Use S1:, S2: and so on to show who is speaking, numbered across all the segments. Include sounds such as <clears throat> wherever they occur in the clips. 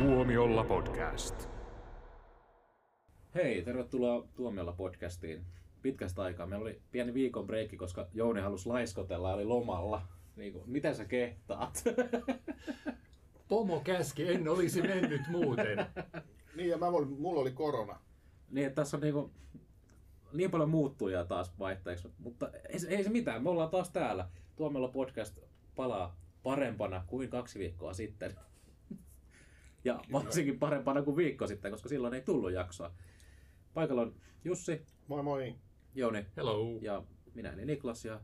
S1: Tuomiolla podcast.
S2: Hei, tervetuloa Tuomiolla podcastiin. Pitkästä aikaa. Meillä oli pieni viikon breikki, koska Jouni halusi laiskotella ja oli lomalla. Niin kuin, miten sä kehtaat? <laughs>
S3: Pomo käski, en olisi mennyt muuten. <laughs>
S4: Niin, ja mä, olin- mulla oli korona.
S2: niin, että tässä on niinku, niin paljon muuttujia taas vaihteeksi. Mutta ei, se- ei se mitään, me ollaan taas täällä. Tuomiolla podcast palaa parempana kuin kaksi viikkoa sitten. Ja varsinkin parempana kuin viikko sitten, koska silloin ei tullut jaksoa. Paikalla on Jussi,
S4: Moi moi.
S2: Jouni
S3: Hello.
S2: ja minä eli Niklas. Ja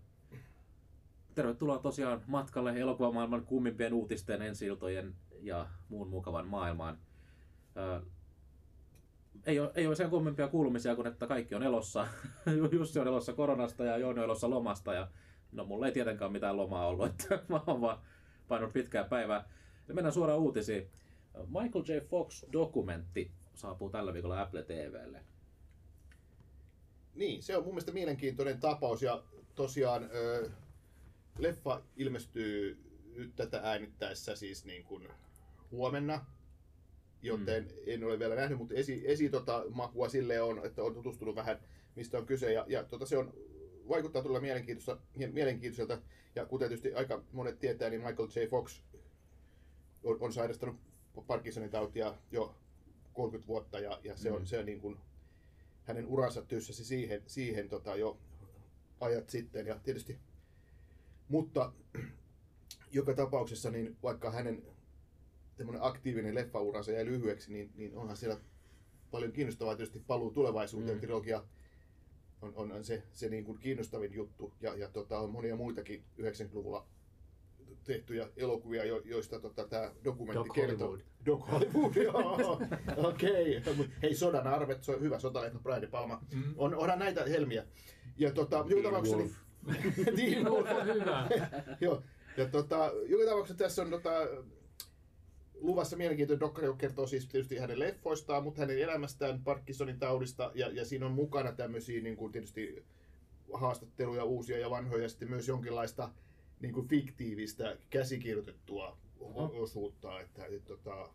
S2: tervetuloa tosiaan matkalle elokuvamaailman kummimpien uutisten, ensiltojen ja muun mukavan maailmaan. Ää, ei ole, ei ole sen kummempia kuulumisia kuin, että kaikki on elossa. <laughs> Jussi on elossa koronasta ja Jouni on elossa lomasta. Ja no mulla ei tietenkään mitään lomaa ollut, että <laughs> mä oon vaan painanut pitkää päivää. Ja mennään suoraan uutisiin. Michael J. Fox-dokumentti saapuu tällä viikolla Apple TVlle.
S4: Niin, se on mun mielestä mielenkiintoinen tapaus ja tosiaan ö, leffa ilmestyy nyt tätä äänittäessä siis niin kuin huomenna, joten mm. en ole vielä nähnyt, mutta esi, esi tota, makua sille on, että on tutustunut vähän mistä on kyse ja, ja tota, se on vaikuttaa todella mielenkiintoista, mielenkiintoiselta ja kuten tietysti aika monet tietää, niin Michael J. Fox on, on sairastanut Parkinsonin tautia jo 30 vuotta ja, ja se on,
S2: Mm.
S4: se on niin kuin, hänen uransa tyssäsi siihen, siihen tota, jo ajat sitten. Ja tietysti, mutta <clears throat> joka tapauksessa, niin vaikka hänen aktiivinen leffauransa jäi lyhyeksi, niin, niin onhan siellä paljon kiinnostavaa tietysti paluu tulevaisuuteen.
S2: Mm.
S4: Trilogia on, on, on se, se niin kuin kiinnostavin juttu. Ja, ja tota, on monia muitakin 90-luvulla tehtyjä elokuvia, jo, joista tota, tämä dokumentti
S3: Doc
S4: kertoo.
S3: Hollywood.
S4: Doc Hollywood, <laughs> joo. Okei. Okay. Hei, Sodan arvet, se on hyvä sotaleffa, Brian Palma. Mm. On, onhan näitä helmiä. Ja tota, joka tapauksessa...
S2: Wolf. <laughs>
S4: Niin, Teen
S3: Wolf
S4: Wolf.
S3: on hyvä. <laughs>
S4: Joo. Ja tota, joka tapauksessa tässä on tota, luvassa mielenkiintoinen dokkari, joka kertoo siis tietysti hänen leffoistaan, mutta hänen elämästään, Parkinsonin taudista, ja, ja siinä on mukana tämmöisiä niin kuin tietysti haastatteluja, uusia ja vanhoja, ja sitten myös jonkinlaista niin kuin fiktiivistä käsikirjoitettua o- osuutta. Että, et, tota,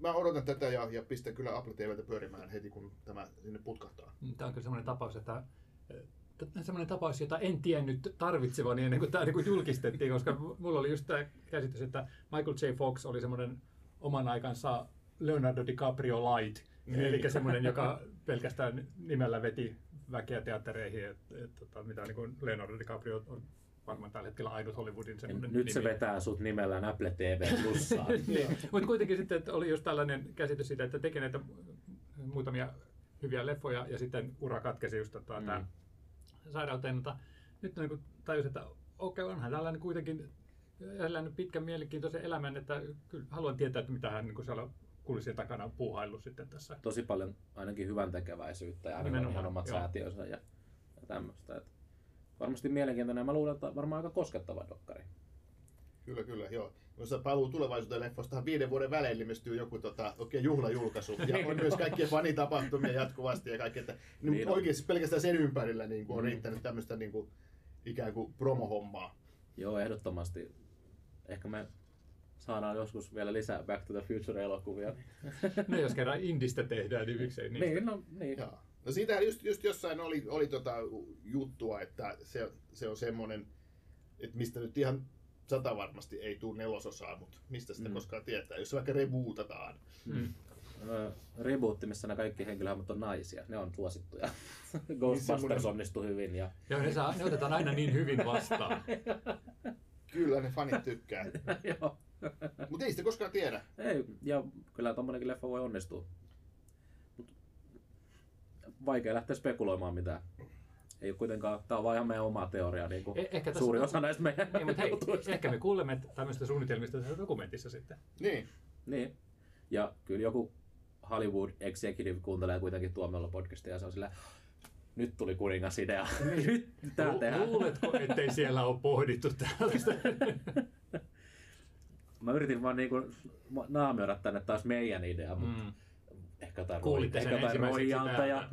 S4: mä odotan tätä ja, ja pistän kyllä Apple TVtä pyörimään heti, kun tämä sinne putkahtaa.
S3: Tämä on kyllä semmoinen tapaus, että eh, semmoinen tapaus, jota en tiennyt tarvitsevani ennen kuin tämä niin kuin julkistettiin, koska mulla oli just tämä käsitys, että Michael J. Fox oli semmoinen oman aikansa Leonardo DiCaprio light,
S4: Niin.
S3: eli semmoinen, joka pelkästään nimellä veti väkeä teattereihin, että et, tota, mitä niin kuin Leonardo DiCaprio on varmaan tällä hetkellä ainut Hollywoodin semmoinen
S2: Nyt se
S3: nimi.
S2: vetää sut nimellään Apple TV plussaan. <laughs>
S3: niin. Mutta kuitenkin sitten että oli just tällainen käsitys siitä, että teki näitä muutamia hyviä leffoja ja sitten ura katkesi just tota,
S2: Mm.
S3: mm. sairauteen. Mutta nyt niin tajus, että okei, onhan tällainen kuitenkin elänyt pitkän mielenkiintoisen elämän, että kyllä haluan tietää, että mitä hän niin siellä kulisien takana on puuhaillut sitten tässä.
S2: Tosi paljon ainakin hyvän tekeväisyyttä ja hänellä on
S3: Nimenomaan,
S2: ihan omat
S3: joo.
S2: säätiönsä ja, ja tämmöistä. Et varmasti mielenkiintoinen ja mä luulen, että varmaan aika koskettava dokkari.
S4: Kyllä, kyllä, joo. Noissa paluu tulevaisuuteen leffostahan viiden vuoden välein ilmestyy joku tota, oikein juhlajulkaisu. Ja on myös kaikkien fanitapahtumia jatkuvasti ja kaikkea. Että, niin,
S2: Niin
S4: oikeasti pelkästään sen ympärillä niin kuin, on
S2: Mm.
S4: riittänyt tämmöistä niin kuin, ikään kuin promohommaa.
S2: Joo, ehdottomasti. Ehkä me saadaan joskus vielä lisää Back to the Future-elokuvia.
S3: No <laughs> jos kerran Indistä tehdään, niin miksei niistä.
S2: niin, no, niin.
S4: Joo. No siitä just, just jossain oli, oli tota juttua, että se, se on semmoinen, että mistä nyt ihan sata varmasti ei tule nelososaa, mutta mistä sitä
S2: Mm.
S4: mm. koskaan tietää, jos se vaikka rebootataan.
S3: Mm.
S2: Ö, Rebootti, missä nämä kaikki henkilöhahmot on naisia. Ne on suosittuja. Ghostbusters
S4: semmoinen-
S2: onnistui hyvin. Ja...
S3: Ja ne, saa, ne otetaan aina niin hyvin vastaan. <laughs>
S4: Kyllä ne fanit tykkää. <laughs>
S2: Joo.
S4: mutta ei sitä koskaan tiedä.
S2: Ei, ja kyllä tommonenkin leffa voi onnistua. Vaikea lähteä spekuloimaan mitään. Ei ole kuitenkaan, tää on vaan ihan meidän oma teoria, niin kuin
S3: Eh- ehkä tässä-
S2: suuri osa näistä meidän
S3: Niin, mutta hei, ehkä me kuulemme tämmöistä suunnitelmista tässä dokumentissa sitten.
S4: Niin.
S2: Niin. Ja kyllä joku Hollywood executive kuuntelee kuitenkin tuomiolla podcastia ja se on sillä nyt tuli kuningasidea. <laughs> nyt tää
S3: Lu-
S2: tehdään.
S3: Luuletko, ettei siellä ole pohdittu tällaista? <laughs>
S2: Mä yritin vaan niinku naamioida tänne taas meidän idea, mutta
S3: Mm.
S2: Ehkä jotain,
S3: Kuulitte
S2: ehkä
S3: sen ensimmäiseksi
S2: roijalta. <laughs> Ja...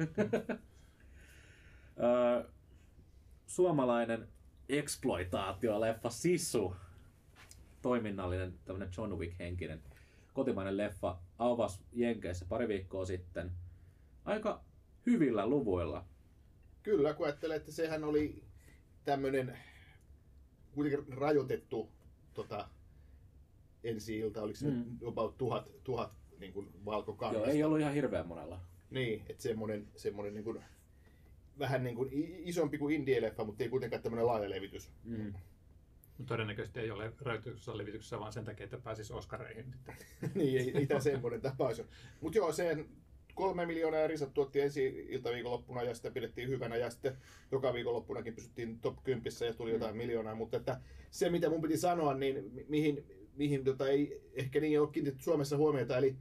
S2: Suomalainen exploitaatioleffa Sisu, toiminnallinen tämmönen John Wick-henkinen, kotimainen leffa, avasi Jenkeissä pari viikkoa sitten. Aika hyvillä luvuilla.
S4: Kyllä, kun ajattelee, että sehän oli tämmöinen kuitenkin rajoitettu tota, ensi ilta, oliko se
S2: Mm.
S4: mm. about tuhat, tuhat niin kuin
S2: Joo,
S4: valkokangasta.
S2: ei ollut ihan hirveän monella.
S4: Niin, että semmoinen, semmoinen niin kuin, vähän niin kuin isompi kuin indie-leffa, mutta ei kuitenkaan tämmöinen laaja levitys.
S2: Mm.
S3: Mutta todennäköisesti ei ole rajoituksessa levityksessä vaan sen takia, että pääsisi Oscareihin. <laughs>
S4: niin, ei, ei tämä semmoinen tapaus ole. Mutta joo, sen kolme miljoonaa risat tuotti ensi iltaviikonloppuna ja sitä pidettiin hyvänä ja sitten joka viikonloppunakin pysyttiin top 10 ja tuli jotain miljoonaa, mutta että se mitä mun piti sanoa, niin mi- mihin, mihin tota ei ehkä niin ole kiinnitetty Suomessa huomiota, eli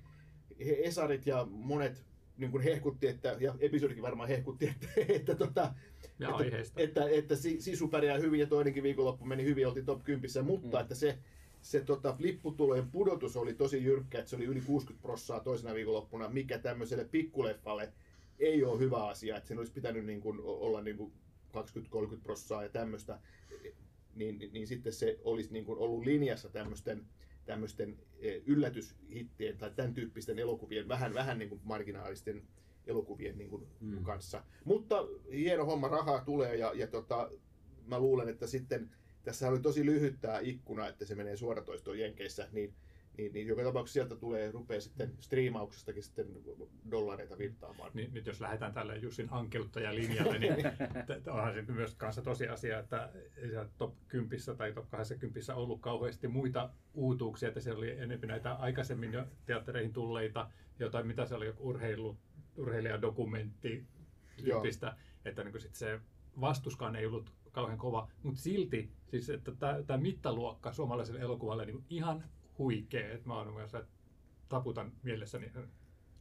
S4: he Esarit ja monet niin kuin hehkutti, että, ja episodikin varmaan hehkutti, että, että, tota,
S3: Ja
S4: että, että, että si- Sisu pärjää hyvin ja toinenkin viikonloppu meni hyvin, oltiin top 10, mutta
S2: Mm.
S4: että se, se tota, lipputulojen pudotus oli tosi jyrkkä, että se oli yli 60 prossaa toisena viikonloppuna, mikä tämmöiselle pikkuleffalle ei ole hyvä asia, että sen olisi pitänyt niin kuin olla niin kuin 20-30 prossaa ja tämmöistä, niin, niin sitten se olisi niin kuin ollut linjassa tämmöisten tämmöisten eh, yllätyshittien tai tämän tyyppisten elokuvien, vähän, vähän niin kuin marginaalisten elokuvien niin kuin
S2: Mm.
S4: kanssa. Mutta hieno homma, rahaa tulee ja, ja tota, mä luulen, että sitten tässä oli tosi lyhyt tämä ikkuna, että se menee suoratoistoon Jenkeissä, niin, niin, niin joka tapauksessa sieltä tulee, rupeaa sitten striimauksestakin sitten dollareita virtaamaan.
S3: Niin, nyt jos lähdetään tälle Jussin hankkiuttajalinjalle, niin <laughs> onhan se myös kanssa tosiasia, että ei siellä top 10 tai top 20 ollut kauheasti muita uutuuksia, että siellä oli enemmän näitä aikaisemmin jo teattereihin tulleita, jotain mitä se oli, joku urheilu, urheilijadokumentti tyyppistä, että niin sit se vastuskaan ei ollut kauhean kova, mutta silti siis, että tämä mittaluokka suomalaiselle elokuvalle niin ihan huikea, että mä oon myös että taputan mielessäni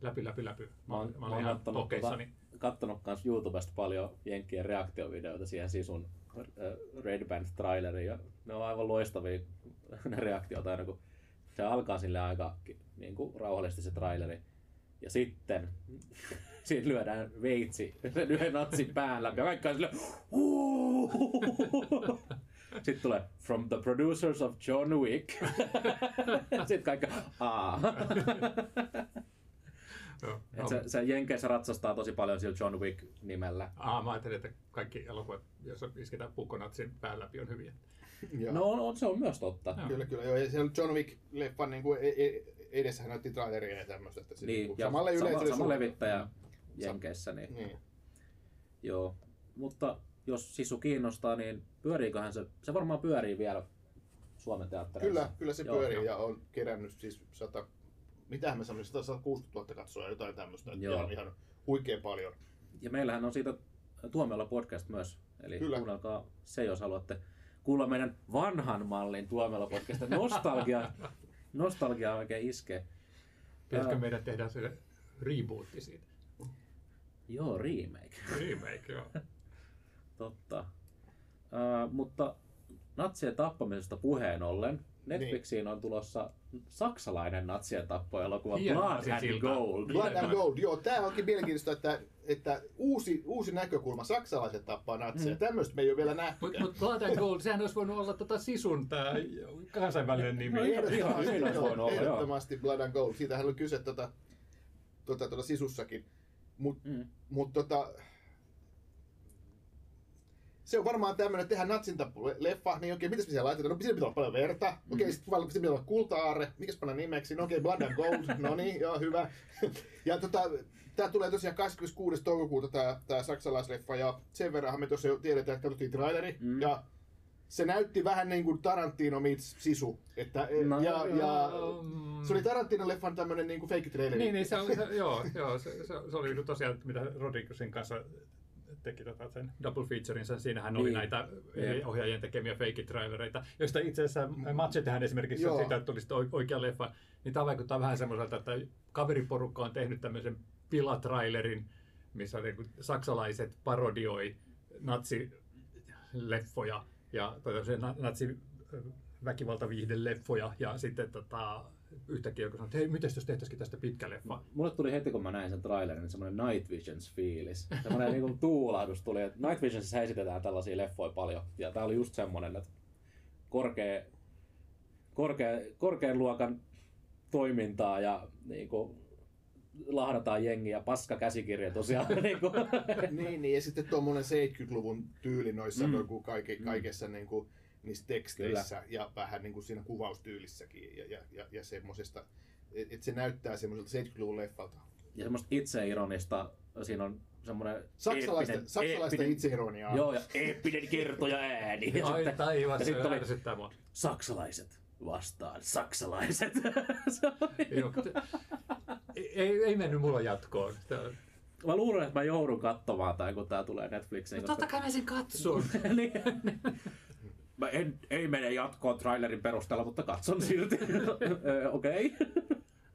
S3: läpi, läpi, läpi.
S2: Mä oon,
S3: mä olen
S2: oon
S3: ihan tokeissani.
S2: kattonut kans YouTubesta paljon Jenkkien reaktiovideoita siihen sisun äh, Red Band-traileriin ja ne on aivan loistavia <laughs> ne reaktiot aina kun se alkaa sille aika niin kuin, rauhallisesti se traileri ja sitten <laughs> siinä lyödään veitsi <laughs> sen yhden natsin pään läpi ja kaikki on sille "Huuuu." Sitten tulee From the producers of John Wick. <laughs> Sitten kaikki aa.
S3: Joo,
S2: Et
S3: no.
S2: se, se Jenkeissä ratsastaa tosi paljon sillä John Wick-nimellä.
S3: Ah, mä ajattelin, että kaikki elokuvat, joissa isketään pukkonatsin pään läpi, on hyviä.
S4: Ja,
S2: No on, on, se on myös totta.
S3: Joo.
S4: Kyllä, kyllä. Joo, ja siellä John Wick-leffan niin kuin, e- e- edessähän näytti traileria ja tämmöistä. Että
S2: Niin,
S4: kuin
S2: ja
S4: samalle
S2: sama,
S4: yleisölle
S2: sama levittäjä Jenkeissä, niin,
S4: Niin.
S2: joo. Mutta jos Sisu kiinnostaa, niin pyöriiköhän se, se varmaan pyörii vielä Suomen teattereissa.
S4: Kyllä, kyllä se
S2: Joo,
S4: pyörii
S2: joo.
S4: ja on kerännyt siis 100, mitähän mä sanoin, 160 000 katsoa jotain tämmöistä. Että
S2: Joo.
S4: ihan, ihan huikea paljon.
S2: Ja meillähän on siitä Tuomiolla podcast myös, eli
S4: Kyllä.
S2: kuunnelkaa se, jos haluatte kuulla meidän vanhan mallin Tuomiolla podcast. Nostalgia, <laughs> nostalgia oikein iskee.
S3: Pitäisikö
S2: Ää.
S3: meidän tehdä se rebootti siitä?
S2: Joo, remake.
S3: Remake, joo. <laughs>
S2: Totta. Uh, mutta natsien tappamisesta puheen ollen, Netflixiin on tulossa saksalainen natsien tappoelokuva Blood and
S3: siltä.
S2: Gold.
S4: Blood and Gold, joo, tämä onkin mielenkiintoista, että, että uusi, uusi näkökulma, saksalaiset tappaa natseja. Mm. Tämmöistä me ei ole vielä nähty.
S3: Mutta mut Blood and Gold, sehän olisi voinut olla tota Sisun tää kansainvälinen nimi.
S2: No, ihan- ihan- voinut olla, joo.
S4: ehdottomasti Blood and Gold. Siitähän oli kyse tota, tota, tota sisussakin. Mutta
S2: Mm.
S4: mut, tota, se on varmaan tämmöinen, että tehdään natsintappu-leffa, niin okei, mitäs me siellä laitetaan? No siinä pitää olla paljon verta. Okei, sitten val- siinä pitää olla kulta-aarre. Mikäs panna nimeksi? No okei, Blood and Gold. <laughs> No niin, joo, hyvä. Ja tota, tää tulee tosiaan 26. toukokuuta tää, tää saksalaisleffa, ja sen verranhan me tosiaan jo tiedetään, että katsottiin traileri,
S2: Mm.
S4: ja se näytti vähän niin kuin Tarantino meets Sisu. Että,
S2: No,
S4: ja, ja,
S3: Mm.
S4: se oli Tarantino-leffan tämmönen niin kuin fake traileri.
S3: Niin, niin se, oli, se, joo, <laughs> joo se, se, se oli tosiaan, mitä Rodriguezin kanssa teki tota sen double featureinsa. Siinähän oli
S2: Niin.
S3: näitä
S2: Jep.
S3: ohjaajien tekemiä fake trailereita, joista itse asiassa Machetehän esimerkiksi
S4: Joo.
S3: on siitä, että tuli sitten oi- oikea leffa. Niin tämä vaikuttaa vähän semmoiselta, että kaveriporukka on tehnyt tämmöisen pilatrailerin, missä niin kuin saksalaiset parodioi natsileffoja ja na- natsi väkivaltaviihdeleffoja ja sitten tota, yhtäkkiä joku sanoo, että hei, mitäs jos tehtäisikin tästä pitkä leffa?
S2: Mulle tuli heti, kun mä näin sen trailerin, niin semmoinen Night Visions fiilis. Semmoinen niinku tuulahdus tuli. että Night Visionsissa esitetään tällaisia leffoja paljon. Ja tää oli just semmoinen, että korkea, korkea, korkean luokan toimintaa ja niin kuin, lahdataan jengiä, paska käsikirja tosiaan. <laughs> niin kuin.
S4: niin, niin, ja sitten tuommoinen 70-luvun tyyli noissa mm. kuin kaike, kaikessa niin kuin, niissä teksteissä Kyllä. ja vähän niin kuin siinä kuvaustyylissäkin ja, ja, ja, ja semmoisesta, että et se näyttää semmoiselta 70-luvun leffalta.
S2: Ja semmoista itseironista, siinä on semmoinen
S4: Saksalaista,
S2: eeppinen,
S4: saksalaista
S2: eeppinen,
S4: itseironiaa.
S2: Joo, ja eeppinen kertoja ääni. Ja
S3: Ai
S2: sitten-
S3: taivas,
S2: ja
S3: se
S2: sitten oli
S3: mua.
S2: saksalaiset vastaan saksalaiset. <laughs> Se oli-
S3: Joo, se- ei, ei mennyt mulla jatkoon.
S2: Mä luulen, että mä joudun katsomaan tai kun tää tulee Netflixiin.
S3: No totta kai mä sen katson. <laughs>
S2: niin. Mä en, ei mene jatkoon trailerin perusteella, mutta katson silti. <laughs> Okei.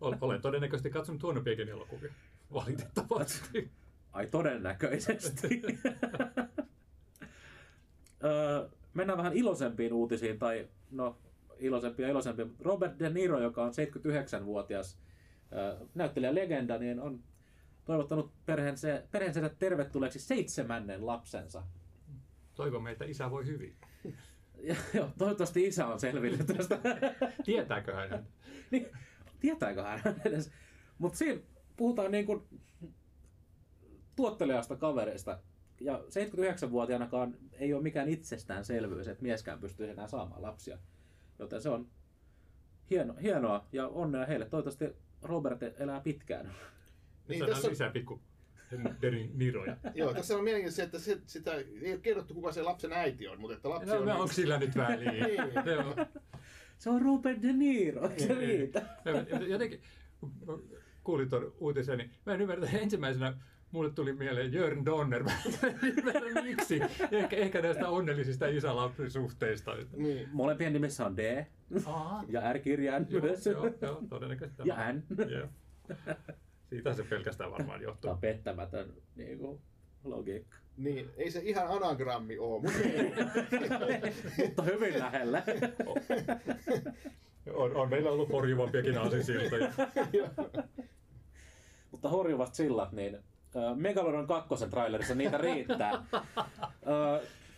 S3: Ol- Olen todennäköisesti katsonut huonompiakin elokuvia. Valitettavasti.
S2: Ai todennäköisesti. Öö, mennään vähän iloisempiin uutisiin, tai no iloisempia ja iloisempia. Robert De Niro, joka on 79-vuotias öö, näyttelijä legenda, niin on toivottanut perheensä, perheensä tervetulleeksi seitsemännen lapsensa.
S3: Toivomme, että isä voi hyvin.
S2: Ja, joo, toivottavasti isä on selvinnyt tästä.
S3: Tietääkö hän?
S2: niin, tietääkö hän edes? Mutta siinä puhutaan niin kuin tuottelijasta kavereista. Ja 79-vuotiaanakaan ei ole mikään itsestäänselvyys, että mieskään pystyy enää saamaan lapsia. Joten se on hieno, hienoa ja onnea heille. Toivottavasti Robert elää pitkään.
S4: Niin,
S3: Niin,
S4: tässä-
S3: tässä... lisää pikku Deri Niroja. <laughs>
S4: Joo, tässä on mielenkiintoista se, että se, sitä ei ole kerrottu, kuka se lapsen äiti on, mutta että lapsi
S3: No,
S4: on...
S3: no onko sillä nyt väliä?
S4: Niin. <laughs>
S3: Joo.
S2: Se on Robert De Niro, eikö se riitä?
S3: Jotenkin, kun mä kuulin tuon uutisen, niin mä en ymmärrä, että ensimmäisenä mulle tuli mieleen Jörn Donner. <laughs> Mä en ymmärrä miksi. Ehkä, ehkä näistä onnellisista isä-lapsisuhteista.
S4: Niin.
S2: Molempien nimissä on D
S3: Aa,
S2: ja R-kirjain
S3: joo,
S2: myös.
S3: joo, joo, todennäköisesti.
S2: Ja N.
S3: Joo. Siitä se pelkästään varmaan
S2: Tämä
S3: johtuu.
S2: on pettämätön niin kuin, logiikka.
S4: niin, ei se ihan anagrammi ole, mutta. <laughs>
S2: Mutta hyvin lähellä. <laughs>
S3: On, on meillä ollut horjuvampiakin aasinsiltoja. <laughs>
S2: Mutta horjuvat sillat, niin Megalodon kakkosen trailerissa niitä riittää.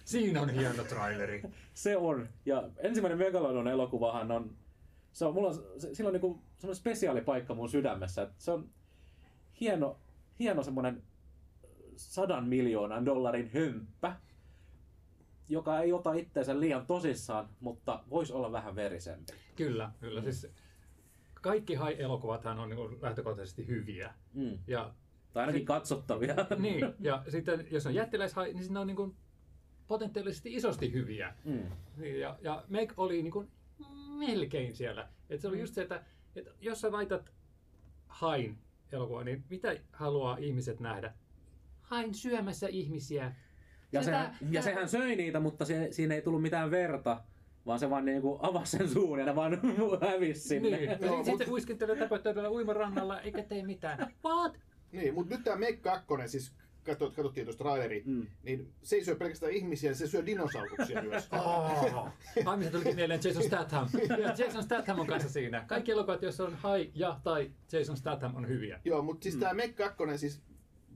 S3: Siinä on hieno traileri.
S2: se on. Ja ensimmäinen Megalodon elokuvahan on, se on, mulla on, se, sillä on niinku semmoinen spesiaali paikka mun sydämessä. että Se on hieno, hieno semmoinen sadan miljoonan dollarin hömppä, joka ei ota itseensä liian tosissaan, mutta voisi olla vähän verisempi.
S3: Kyllä, kyllä. Siis kaikki hai-elokuvathan on niin lähtökohtaisesti hyviä.
S2: Mm.
S3: Ja,
S2: Tai ainakin katsottavia. <laughs>
S3: niin, ja <laughs> sitten jos on jättiläishai, niin siinä on niin kuin potentiaalisesti isosti hyviä.
S2: Mm.
S3: Ja, ja Meg oli niin kuin melkein siellä. Et se oli just se, että, että jos sä laitat hain elokuva, niin mitä haluaa ihmiset nähdä? Hain syömässä ihmisiä.
S2: Ja,
S3: Sitä-
S2: sehän, ja sehän söi niitä, mutta se, siinä ei tullut mitään verta, vaan se vaan niinku avasi sen suun ja ne vaan <laughs> hävisi sinne.
S3: Niin.
S4: Joo,
S3: sitten
S4: mut-
S3: sit se uimarannalla eikä tee mitään. What?
S4: niin, mutta nyt tämä Meg 2, siis katsot, katsottiin tuosta traileri,
S2: mm.
S4: niin se ei syö pelkästään ihmisiä, se syö dinosauruksia myös.
S3: Oh. Ai, mistä tulikin mieleen Jason Statham. Ja Jason Statham on kanssa siinä. Kaikki elokuvat, joissa on Hai ja tai Jason Statham on hyviä.
S4: Joo, mutta siis mm. tämä Meg 2, siis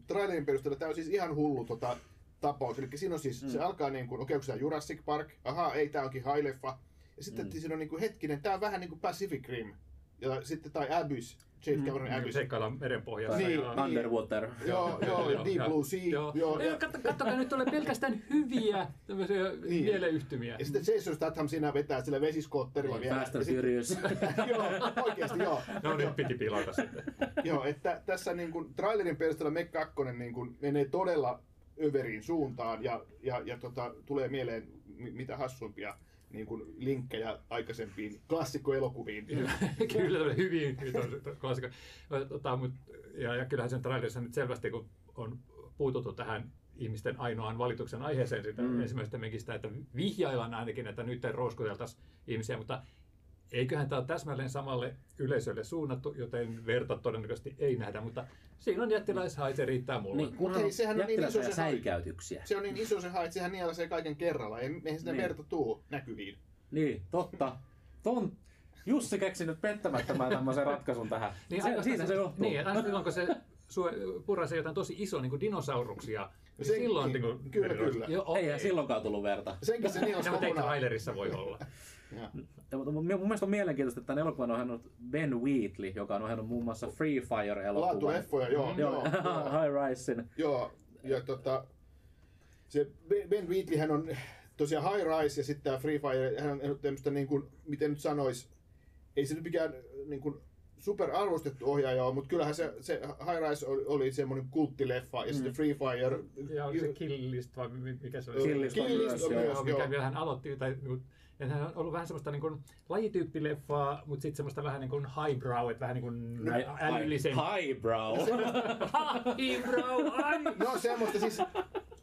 S4: trailerin perusteella tämä on siis ihan hullu tota, tapaus. Eli siinä on siis, mm. se alkaa niin kuin, okei, onko tämä Jurassic Park? Ahaa, ei, tämä onkin high-leffa. Ja sitten mm. siinä on niin kuin, hetkinen, tämä on vähän niin kuin Pacific Rim. Ja sitten tai Abyss, James Cameronin Abyss.
S3: Seikkaillaan merenpohjassa.
S4: Niin.
S3: ja-
S2: Underwater.
S4: Joo, <laughs> joo,
S3: Joo,
S4: Deep Blue Sea.
S3: Joo.
S4: Joo,
S3: Joo, katsokaa, nyt tulee pelkästään hyviä tämmöisiä
S4: Niin.
S3: mieleyhtymiä.
S4: ja sitten Jason Statham siinä vetää sillä vesiskootterilla vielä.
S2: And
S4: Ja sitten-
S2: Furious. <laughs>
S4: joo, oikeasti joo.
S3: No nyt piti pilata sitten.
S4: Joo, että tässä niin kuin, trailerin perusteella Meg 2 niin kuin, menee todella överiin suuntaan ja, ja, ja tota, tulee mieleen mi- mitä hassumpia niin kuin, linkkejä aikaisempiin klassikkoelokuviin.
S3: Kyllä, <laughs> hyvin hyvin klassikko. Tota, mut, ja, ja kyllähän sen trailerissa nyt selvästi, kun on puututtu tähän ihmisten ainoaan valituksen aiheeseen siitä
S2: Mm.
S3: mm. ensimmäisestä mekistä, että vihjaillaan ainakin, että nyt rouskuteltaisiin ihmisiä, mutta eiköhän tämä ole täsmälleen samalle yleisölle suunnattu, joten verta todennäköisesti ei nähdä, mutta siinä on jättiläishai, se riittää mulle.
S2: niin, kunhan
S4: hei,
S2: on
S4: sehän on niin iso se
S2: säikäytyksiä.
S4: Se on niin iso se että sehän nielasee kaiken kerralla. Ei, eihän sinne
S2: Niin.
S4: verta tuu näkyviin.
S2: Niin, totta. Ton, Jussi keksi nyt pettämättömän tämmöisen ratkaisun tähän.
S3: Niin,
S2: se, siitä se johtuu.
S3: Niin, aina silloin kun se purraisee jotain tosi iso niin kuin dinosauruksia, niin
S4: Se-
S3: silloin
S4: niin,
S3: niin kuin,
S4: kyllä, kyllä.
S3: Joo, okei.
S2: Eihän silloinkaan tullut verta.
S4: Senkin se <laughs> nielas
S3: Se mutta ei
S4: kokonaan.
S3: trailerissa voi olla.
S4: Ja.
S2: Mutta mun, mielestä on mielenkiintoista, että tämän elokuvan on ohjannut Ben Wheatley, joka on ohjannut muun muassa Free Fire-elokuvan.
S4: Laatuleffoja, joo.
S2: Joo,
S4: joo, joo. <laughs>
S2: High Risein.
S4: Joo, ja tota, se Ben- Wheatley, hän on tosiaan High Rise ja sitten tämä Free Fire, hän on tämmöistä niin kuin, miten nyt sanois, ei se nyt mikään niin kuin super arvostettu ohjaaja ole, mutta kyllähän se, se High Rise oli, oli semmoinen kulttileffa ja sitten Free Fire,
S3: Ja oliko se Kill List vai mi- mikä se oli?
S2: Kill List on
S4: Kill List
S2: myös,
S4: on
S2: joo.
S4: myös,
S3: Joo, mikä vielä hän aloitti, tai niinku, että hän on ollut vähän semmoista niin kuin, lajityyppileffaa, mutta sitten semmoista vähän niin kuin highbrow, että vähän niin kuin älyllisen...
S2: Highbrow. <laughs>
S3: highbrow, ai!
S4: no semmoista siis,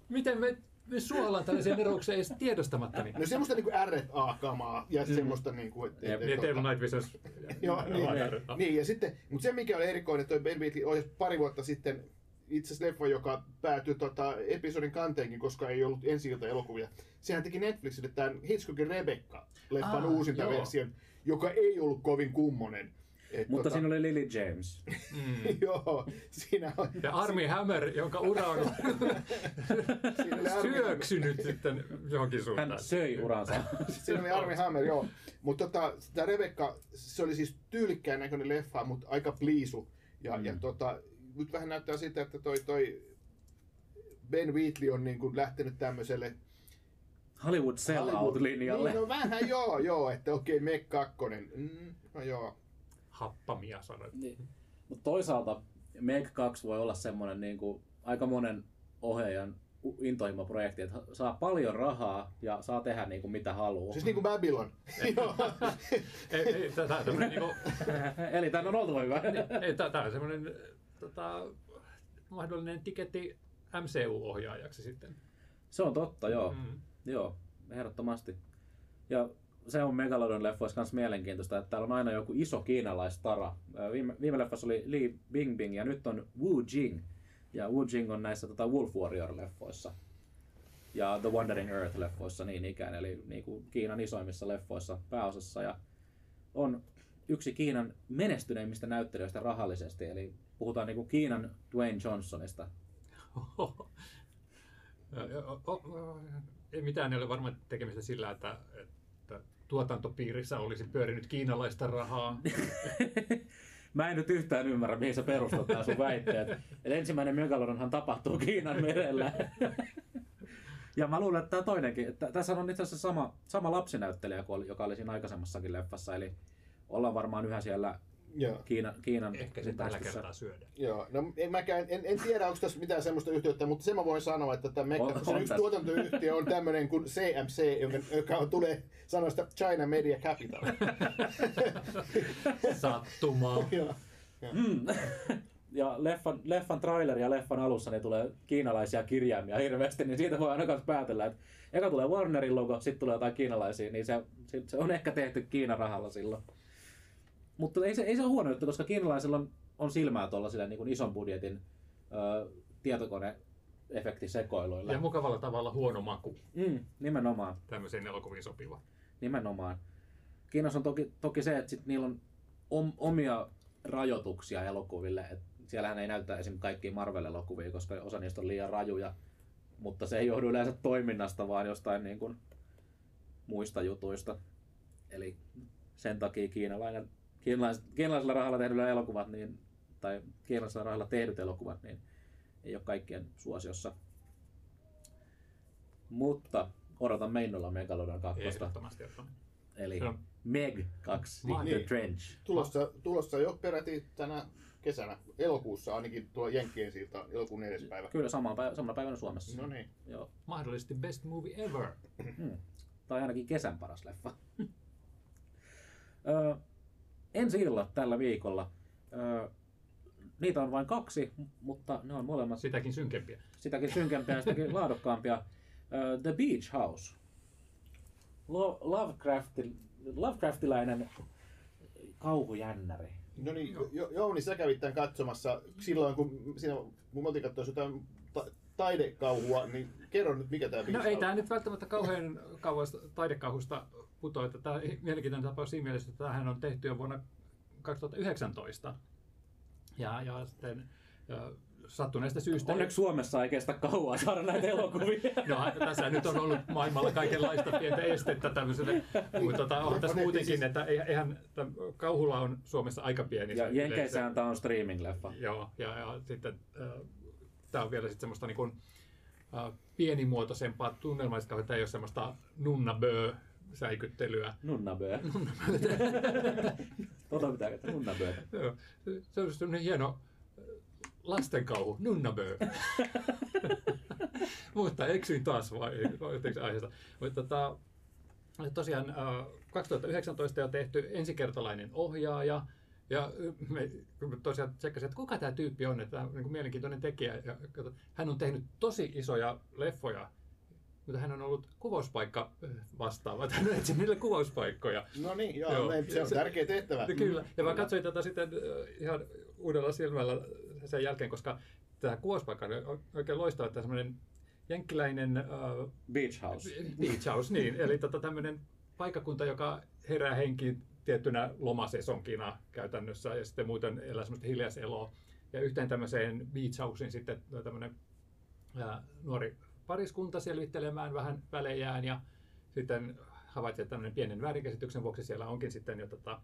S3: Miten me, me suollaan tällaisia nerouksia edes tiedostamatta? Niin.
S4: no semmoista niin kuin R&A-kamaa ja semmoista niin kuin, että,
S2: Jep.
S4: et,
S3: Ja
S4: et,
S3: Table Night Visions.
S4: Joo, niin, niin, ja sitten, mutta se mikä oli erikoinen, toi Ben Wheatley ohjasi pari vuotta sitten itse asiassa leffa, joka päätyi tota, episodin kanteenkin, koska ei ollut ensi elokuvia. Sehän teki Netflixille tämän Hitchcockin Rebecca-leffan
S3: Ah,
S4: uusinta
S3: joo.
S4: version, joka ei ollut kovin kummonen. Et,
S2: Mutta siinä oli Lily James.
S3: Mm. <laughs>
S4: Joo, siinä on,
S3: Ja Army Hammer, jonka ura on <laughs> syöksynyt sitten johonkin
S2: Hän
S3: suuntaan.
S2: söi uransa. <laughs>
S4: siinä oli Armie Hammer, joo. Mutta tota, tämä Rebecca, se oli siis tyylikkään näköinen leffa, mutta aika pliisu. Ja,
S2: Mm.
S4: ja tota, nyt vähän näyttää siltä, että toi, toi Ben Wheatley on niin kuin lähtenyt tämmöiselle
S2: Hollywood sellout-linjalle.
S4: Niin, no vähän joo, joo, että okei, okay, Meg 2. Mm, no joo.
S3: Happamia sanoit.
S2: Niin. Mutta toisaalta Meg 2 voi olla semmoinen niin kuin aika monen ohjaajan intohimoprojekti, että saa paljon rahaa ja saa tehdä niin kuin mitä haluaa.
S4: Siis niinku Babylon. Joo.
S3: Ei, ei, tämä on tämmöinen niinku, <laughs>
S2: Eli tämän on oltava hyvä.
S3: tää on semmoinen tota, mahdollinen tiketti MCU-ohjaajaksi sitten.
S2: Se on totta, joo.
S3: Mm.
S2: Joo, ehdottomasti. Ja se on Megalodon leffoissa myös mielenkiintoista, että täällä on aina joku iso kiinalaistara. Viime, viime leffassa oli Li Bingbing ja nyt on Wu Jing. Ja Wu Jing on näissä tota, Wolf Warrior-leffoissa. Ja The Wandering Earth-leffoissa niin ikään, eli niin kuin Kiinan isoimmissa leffoissa pääosassa. Ja on yksi Kiinan menestyneimmistä näyttelijöistä rahallisesti, eli puhutaan niin kuin Kiinan Dwayne Johnsonista.
S3: Ei mitään ei ole varmaan tekemistä sillä, että, että tuotantopiirissä olisi pyörinyt kiinalaista rahaa. <laughs>
S2: Mä en nyt yhtään ymmärrä, mihin sä perustat nämä sun väitteet. Et ensimmäinen Megalodonhan tapahtuu Kiinan merellä. <laughs> ja mä luulen, että tämä toinenkin. Että tässä on itse asiassa sama, sama lapsinäyttelijä, joka oli siinä aikaisemmassakin leffassa. Eli ollaan varmaan yhä siellä
S4: Joo.
S2: Kiina, Kiinan
S3: Ehkä se tällä kertaa syödään.
S4: Joo, no en, mäkään, en, en tiedä, onko tässä mitään semmoista yhteyttä, mutta sen mä voin sanoa, että tämä Mekka,
S2: On- on
S4: yksi
S2: tässä.
S4: tuotantoyhtiö on tämmöinen kuin CMC, joka, joka on, tulee sanoista China Media Capital. <laughs>
S3: Sattumaa. <laughs>
S4: Joo.
S2: Mm. <laughs> ja leffan, leffan traileri ja leffan alussa niin tulee kiinalaisia kirjaimia hirveästi, niin siitä voi ainakaan päätellä, että eka tulee Warnerin logo, sitten tulee jotain kiinalaisia, niin se, se, se on ehkä tehty Kiinan rahalla silloin. Mutta ei se, ei se ole huono juttu, koska kiinalaisilla on, on silmää tuollaisille niin ison budjetin ö, tietokone-efektisekoiluilla.
S3: Ja mukavalla tavalla huono maku.
S2: Mm, nimenomaan.
S3: Tämmöiseen elokuviin sopiva.
S2: Nimenomaan. Kiinassa on toki, toki se, että sit niillä on om, omia rajoituksia elokuville. Et siellähän ei näytä esim. kaikkia Marvel-elokuvia, koska osa niistä on liian rajuja. Mutta se ei johdu yleensä toiminnasta, vaan jostain niin kuin muista jutuista. Eli sen takia kiinalainen, kiinalais, kiinalaisella rahalla tehdyllä elokuvat, niin, tai kiinalaisella rahalla tehdyt elokuvat, niin ei ole kaikkien suosiossa. Mutta odotan meinnolla Megalodon 2.
S3: Ehdottomasti. jotain.
S2: Eli
S3: on-
S2: Meg 2,
S3: Niin.
S2: The Trench.
S4: Tulossa, tulossa jo peräti tänä kesänä, elokuussa ainakin tuo Jenkkien silta, elokuun neljäs päivä.
S2: Kyllä samana, päivänä, samana päivänä Suomessa.
S4: No niin.
S2: Joo.
S3: Mahdollisesti best movie ever.
S2: Hmm. Tai ainakin kesän paras leffa. <laughs> ensi illat tällä viikolla. Ö, niitä on vain kaksi, mutta ne on molemmat
S3: Sitäkin synkempiä.
S2: sitäkin synkempiä ja sitäkin <laughs> laadukkaampia. Ö, The Beach House. Lo- Lovecrafti, Lovecraftilainen kauhujännäri.
S4: No niin, jo, Jouni, sä kävit tämän katsomassa silloin, kun, siinä, kun me oltiin katsoa jotain ta- taidekauhua, niin kerro nyt, mikä tämä
S3: No ei tämä nyt välttämättä kauhean kauas taidekauhusta putoa, että tämä mielenkiintoinen tapaus siinä mielessä, että tämähän on tehty jo vuonna 2019. Ja, ja sitten ja sattuneesta syystä...
S2: Onneksi Suomessa ei kestä kauan saada näitä elokuvia. <laughs>
S3: No tässä nyt on ollut maailmalla kaikenlaista pientä estettä tämmöiselle, mutta tota, on tässä muutenkin, että eihän kauhulla on Suomessa aika pieni.
S2: Ja Jenkeissähän tämä on streaming-leffa.
S3: Joo, ja, ja sitten äh, tämä on vielä sitten semmoista niin kuin, äh, pienimuotoisempaa tunnelmallista kauheutta, ei ole semmoista nunnaböö säikyttelyä.
S2: Nunnaböö. <laughs> tota pitää käyttää, nunnaböö.
S3: Se- on semmoinen hieno lastenkauhu, nunnaböö. <laughs> Mutta eksyin taas vai jotenkin aiheesta. Mutta tota, tosiaan äh, 2019 on tehty ensikertalainen ohjaaja. Ja me kun me tosiaan tsekkasin, että kuka tämä tyyppi on, että tämä on niin mielenkiintoinen tekijä. Ja, kato, hän on tehnyt tosi isoja leffoja, mutta hän on ollut kuvauspaikka vastaava. <laughs> Hän on etsinyt niille kuvauspaikkoja.
S4: No niin, joo,
S3: Joo.
S4: se on tärkeä tehtävä.
S3: Kyllä. Ja mä katsoin tätä sitten ihan uudella silmällä sen jälkeen, koska tämä kuvauspaikka on oikein loistava, että semmoinen jenkkiläinen äh,
S2: Beach House.
S3: beach house, niin. Eli tota, tämmöinen paikkakunta, joka herää henkiin tiettynä lomasesonkina käytännössä ja sitten muuten elää semmoista hiljaiseloa. Ja yhteen tämmöiseen beach houseen sitten tämmöinen ää, nuori pariskunta selvittelemään vähän välejään ja sitten havaitsi, että tämmöinen pienen väärinkäsityksen vuoksi siellä onkin sitten jo tota,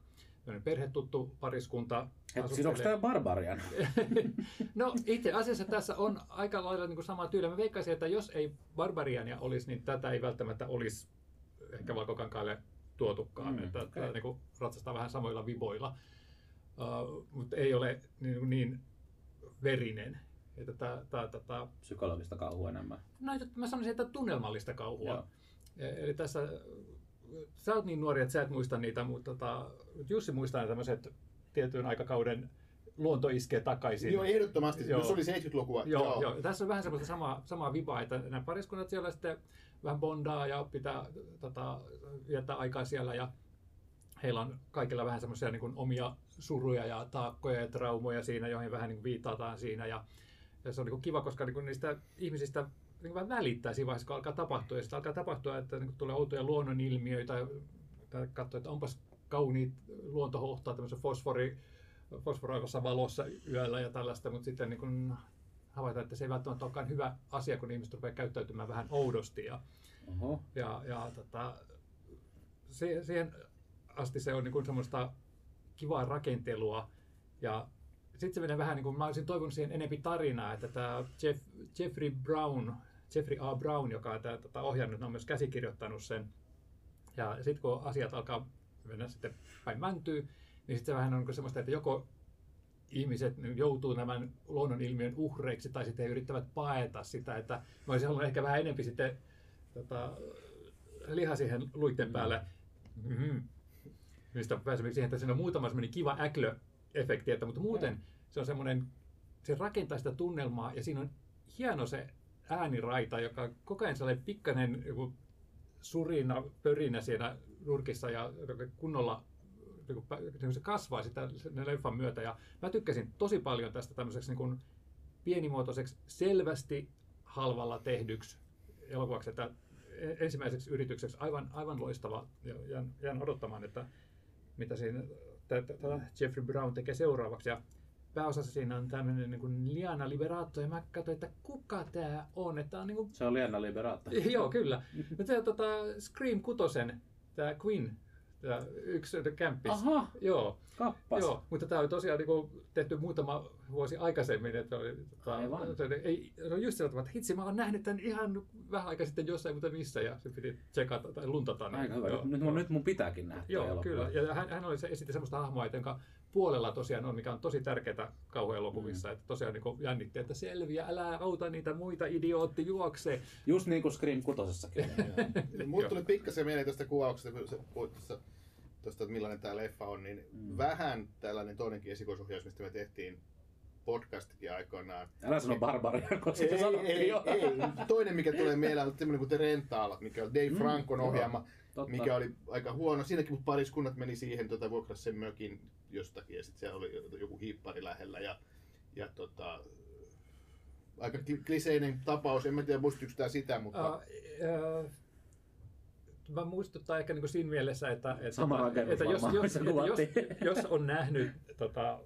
S3: perhetuttu pariskunta.
S2: Siis onko tämä Barbarian? <laughs>
S3: No itse asiassa tässä on aika lailla niin kuin sama tyyli. Mä veikkaisin, että jos ei Barbariania olisi, niin tätä ei välttämättä olisi ehkä valkokankaalle tuotukaan.
S2: Mm,
S3: että okay. niin kuin ratsastaa vähän samoilla viboilla, uh, mutta ei ole niin, niin verinen. Että tää, tää, tää,
S2: Psykologista kauhua enemmän.
S3: no, mä sanoisin, että tunnelmallista kauhua.
S2: Joo.
S3: E- Eli tässä, sä oot niin nuori, että sä et muista niitä, mutta tota, Jussi muistaa ne tämmöiset tietyn aikakauden luonto iskee takaisin.
S4: Joo, ehdottomasti.
S3: Joo.
S4: Se oli 70-lukua.
S3: Joo, joo. joo. Tässä on vähän semmoista samaa, samaa vibaa, että nämä pariskunnat siellä sitten vähän bondaa ja pitää tota, viettää aikaa siellä ja heillä on kaikilla vähän semmoisia niin kuin omia suruja ja taakkoja ja traumoja siinä, joihin vähän niin kuin viitataan siinä ja, ja se on niin kuin kiva, koska niin kuin niistä ihmisistä niin vähän välittää siinä vaiheessa, kun alkaa tapahtua ja sitten alkaa tapahtua, että niin kuin tulee outoja luonnonilmiöitä ja katsoo, että onpas kauniit luontohohtaa tämmöisen fosfori, fosforoivassa valossa yöllä ja tällaista, mutta sitten niin kuin havaita, että se ei välttämättä olekaan hyvä asia, kun ihmiset rupeaa käyttäytymään vähän oudosti. Ja,
S2: Oho.
S3: ja, ja tota, se, siihen asti se on niin kuin semmoista kivaa rakentelua. Ja sitten se menee vähän niin kuin, mä olisin toivonut siihen enempi tarinaa, että tämä Jeff, Jeffrey Brown, Jeffrey A. Brown, joka on tätä tätä ohjannut, on myös käsikirjoittanut sen. Ja sitten kun asiat alkaa mennä sitten päin mäntyy, niin sitten se vähän on semmoista, että joko ihmiset joutuu tämän luonnonilmiön uhreiksi tai sitten he yrittävät paeta sitä, että mä olisin halunnut ehkä vähän enempi sitten tota, liha siihen luitten päälle. Mm-hmm. Mistä pääsemme siihen, että siinä on muutama semmoinen kiva äklö-efekti, että, mutta muuten se on semmoinen, se rakentaa sitä tunnelmaa ja siinä on hieno se ääniraita, joka koko ajan sellainen pikkainen joku surina, pörinä siinä nurkissa ja kunnolla niin se kasvaa sitä leffan myötä. Ja mä tykkäsin tosi paljon tästä tämmöiseksi niin kuin pienimuotoiseksi, selvästi halvalla tehdyksi elokuvaksi, että e- ensimmäiseksi yritykseksi aivan, aivan loistava. Ja jään, jään odottamaan, että mitä siinä tätä Jeffrey Brown tekee seuraavaksi. Ja pääosassa siinä on tämmöinen niin kuin Liana Liberato, ja mä katsoin, että kuka tämä on. Että on niin kuin
S2: Se on Liana Liberatta. <laughs>
S3: Joo, kyllä. Mutta se tota, Scream 6, tämä Queen, tämä yksi kämppis.
S2: Aha,
S3: Joo,
S2: kappas.
S3: joo, mutta tämä oli tosiaan niin tehty muutama vuosi aikaisemmin. Että oli, tota,
S2: Aivan.
S3: se, ei, se on just sillä tavalla, että hitsi, mä oon nähnyt tämän ihan vähän aikaa sitten jossain, mutta missä, ja se piti tsekata tai luntata. niin-
S2: Aika hyvä.
S3: joo,
S2: Nyt,
S3: joo.
S2: mun, nyt mun pitääkin nähdä
S3: Joo,
S2: toi
S3: kyllä.
S2: elokuva.
S3: Ja hän, hän oli se, esitti semmoista hahmoa, jonka puolella tosiaan on, mikä on tosi tärkeää kauhuelokuvissa, mm. että tosiaan niin jännitti, että selviä, älä auta niitä muita, idiootti, juokse.
S2: Just niin kuin Scream kutosessakin. <laughs>
S4: Mulle tuli pikkasen mieleen tästä kuvauksesta, kun sä puhuit tuossa, tuosta, että millainen tämä leffa on, niin
S2: Mm.
S4: vähän tällainen toinenkin esikoisohjaus, mistä me tehtiin podcastikin aikoinaan.
S2: Älä sano Barbarian, koska
S4: Ei,
S2: sanottiin
S4: ei,
S2: jo.
S4: ei. Toinen, mikä tulee mieleen, on tämmöinen kuin The Rental, mikä on Dave
S2: Mm,
S4: Frankon
S2: joo,
S4: ohjaama,
S2: totta.
S4: mikä oli aika huono. Siinäkin mut pariskunnat meni siihen, tota, vuokrasi sen mökin jostakin, ja sitten siellä oli joku hiippari lähellä. Ja, ja tota, aika kli- kliseinen tapaus, en mä tiedä muistuiko tämä sitä, mutta...
S3: Uh, uh, mä muistuttaa ehkä niin siinä mielessä, että, että,
S2: Sama rakennus
S3: että, jos, jos, että jos, jos on nähnyt tota,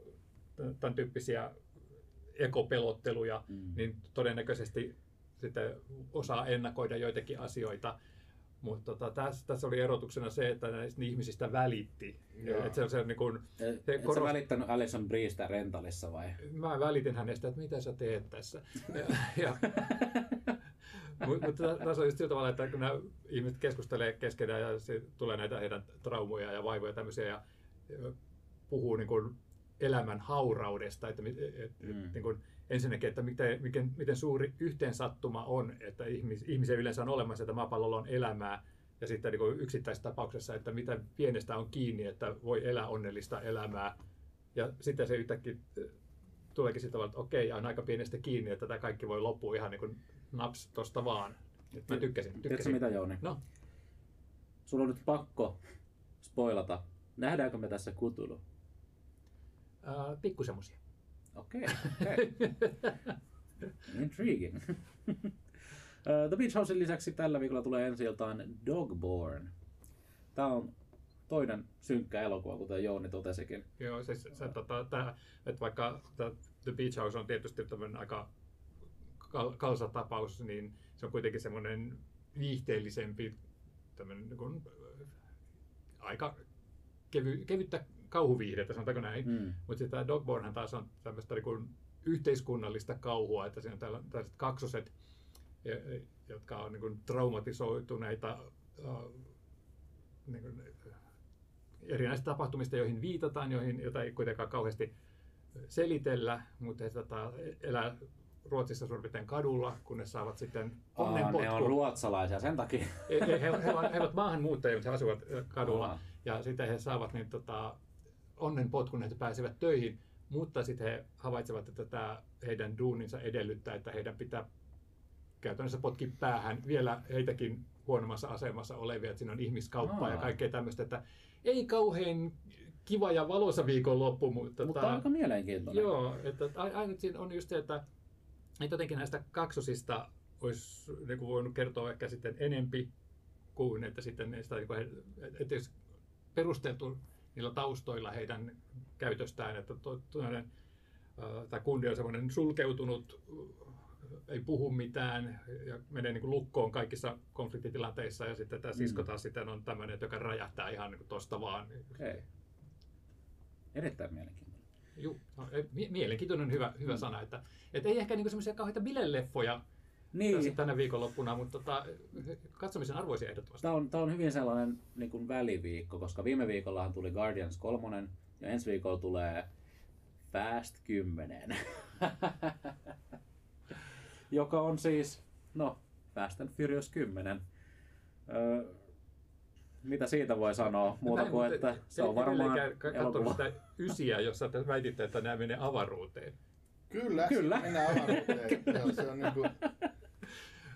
S3: tämän tyyppisiä ekopelotteluja,
S2: Mm.
S3: niin todennäköisesti sitten osaa ennakoida joitakin asioita. Mutta tota, tässä, tässä oli erotuksena se, että näistä ihmisistä välitti.
S4: Joo.
S3: Et se on se, niin kun, se
S2: et sä
S3: korost-
S2: välittänyt Alison Briestä rentalissa vai?
S3: mä välitin hänestä, että mitä sä teet tässä. Ja, ja, <laughs> mutta mut tä- tässä on just sillä tavalla, että kun nämä ihmiset keskustelee keskenään ja se tulee näitä heidän traumoja ja vaivoja ja tämmöisiä ja ja puhuu niin kuin elämän hauraudesta, että mit- et, et,
S2: Mm.
S3: niin kuin ensinnäkin, että miten, miten, miten suuri yhteensattuma on, että ihmis, ihmisiä yleensä on olemassa, että maapallolla on elämää, ja sitten niin kuin yksittäisessä tapauksessa, että mitä pienestä on kiinni, että voi elää onnellista elämää, ja sitten se yhtäkkiä eh, tuleekin sitten tavalla, että okei, on aika pienestä kiinni, että tämä kaikki voi loppua ihan niin kuin naps tosta vaan. Et mä tykkäsin.
S2: Tiedätkö
S3: tykkäsin.
S2: mitä Jouni?
S3: No,
S2: Sulla on nyt pakko spoilata. Nähdäänkö me tässä kutulu?
S3: Äh, pikku semmosia.
S2: Okei, okei. <laughs> Intriguing. Uh, <laughs> The Beach Housein lisäksi tällä viikolla tulee ensi iltaan Dogborn. Tämä on toinen synkkä elokuva, kuten Jouni totesikin.
S3: Joo, siis se, tota, tää, että vaikka tää The Beach House on tietysti tämmöinen aika kal- kalsatapaus, niin se on kuitenkin semmoinen viihteellisempi, tämmöinen niin kuin, äh, aika kevy, kevyttä kauhuviihdettä, sanotaanko näin.
S2: Mm.
S3: Mutta sitten tämä Dogbornhan taas on tämmöistä niin kuin yhteiskunnallista kauhua, että siinä on tällaiset kaksoset, e- e- jotka on niin kuin traumatisoituneita äh, niin kuin, erinäisistä tapahtumista, joihin viitataan, joihin, joita ei kuitenkaan kauheasti selitellä, mutta he tota, elää Ruotsissa suurin kadulla, kunnes saavat sitten
S2: Aa, ne on
S3: onnenpotkun.
S2: ruotsalaisia sen takia.
S3: He, he, he, he, ovat, maahanmuuttajia, mutta he asuvat kadulla.
S2: Aa.
S3: Ja sitten he saavat niin, tota, onnenpotkun, että pääsevät töihin. Mutta sitten he havaitsevat, että tämä heidän duuninsa edellyttää, että heidän pitää käytännössä potki päähän vielä heitäkin huonommassa asemassa olevia, että siinä on ihmiskauppaa ja kaikkea tämmöistä, että ei kauhean kiva ja valoisa viikonloppu, mutta,
S2: Mutta
S3: tota,
S2: aika mielenkiintoinen.
S3: Joo, että a- ainut siinä on just se, että, että jotenkin näistä kaksosista olisi niin kuin voinut kertoa ehkä sitten enempi kuin että sitten niistä, niin kuin he, että jos perusteltu niillä taustoilla heidän käytöstään, että to, ää, tai kundi on semmoinen sulkeutunut, ei puhu mitään ja menee niin kuin lukkoon kaikissa konfliktitilanteissa ja sitten tämä sisko
S2: Mm.
S3: taas sitten on tämmöinen, joka räjähtää ihan niin kuin tosta vaan.
S2: Okei. Erittäin mielenkiintoinen.
S3: Juu, no, ei, mie- mielenkiintoinen hyvä, hyvä
S2: Mm.
S3: sana, että, että ei ehkä niinku semmoisia kauheita bileleffoja
S2: Niin,
S3: tässä tänä viikonloppuna, mutta tota, katsomisen arvoisia ehdottomasti.
S2: Tämä on, tämä on hyvin sellainen niin kuin väliviikko, koska viime viikollahan tuli Guardians 3 ja ensi viikolla tulee Fast 10. <laughs> Joka on siis, no, Fast and Furious 10. Öö, mitä siitä voi sanoa? Muuta
S3: Näin,
S2: kuin,
S3: mutta
S2: että se on varmaan elokuva.
S3: sitä ysiä, jossa te väititte, että nämä menee avaruuteen.
S4: Kyllä,
S2: Kyllä.
S4: mennään avaruuteen. Joo, se on niin kuin, <laughs>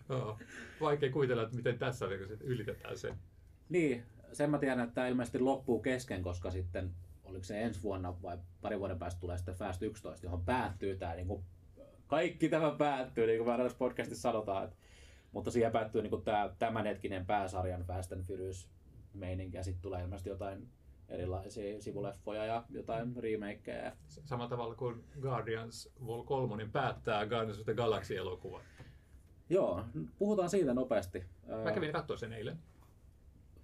S3: Joo. Vaikea kuvitella, että miten tässä niin sit ylitetään se.
S2: Niin, sen mä tiedän, että tämä ilmeisesti loppuu kesken, koska sitten, oliko se ensi vuonna vai pari vuoden päästä tulee sitten Fast 11, johon päättyy tämä niin kuin, kaikki tämä päättyy, niin kuin me podcastissa sanotaan. Että, mutta siihen päättyy niin kuin tämä tämänhetkinen pääsarjan Fast and Furious meininki ja sitten tulee ilmeisesti jotain erilaisia sivuleffoja ja jotain remakeja.
S3: Samalla tavalla kuin Guardians Vol 3 päättää Guardians of the Galaxy-elokuva.
S2: Joo, puhutaan siitä nopeasti. Öö,
S3: Mä kävin katsoa sen eilen.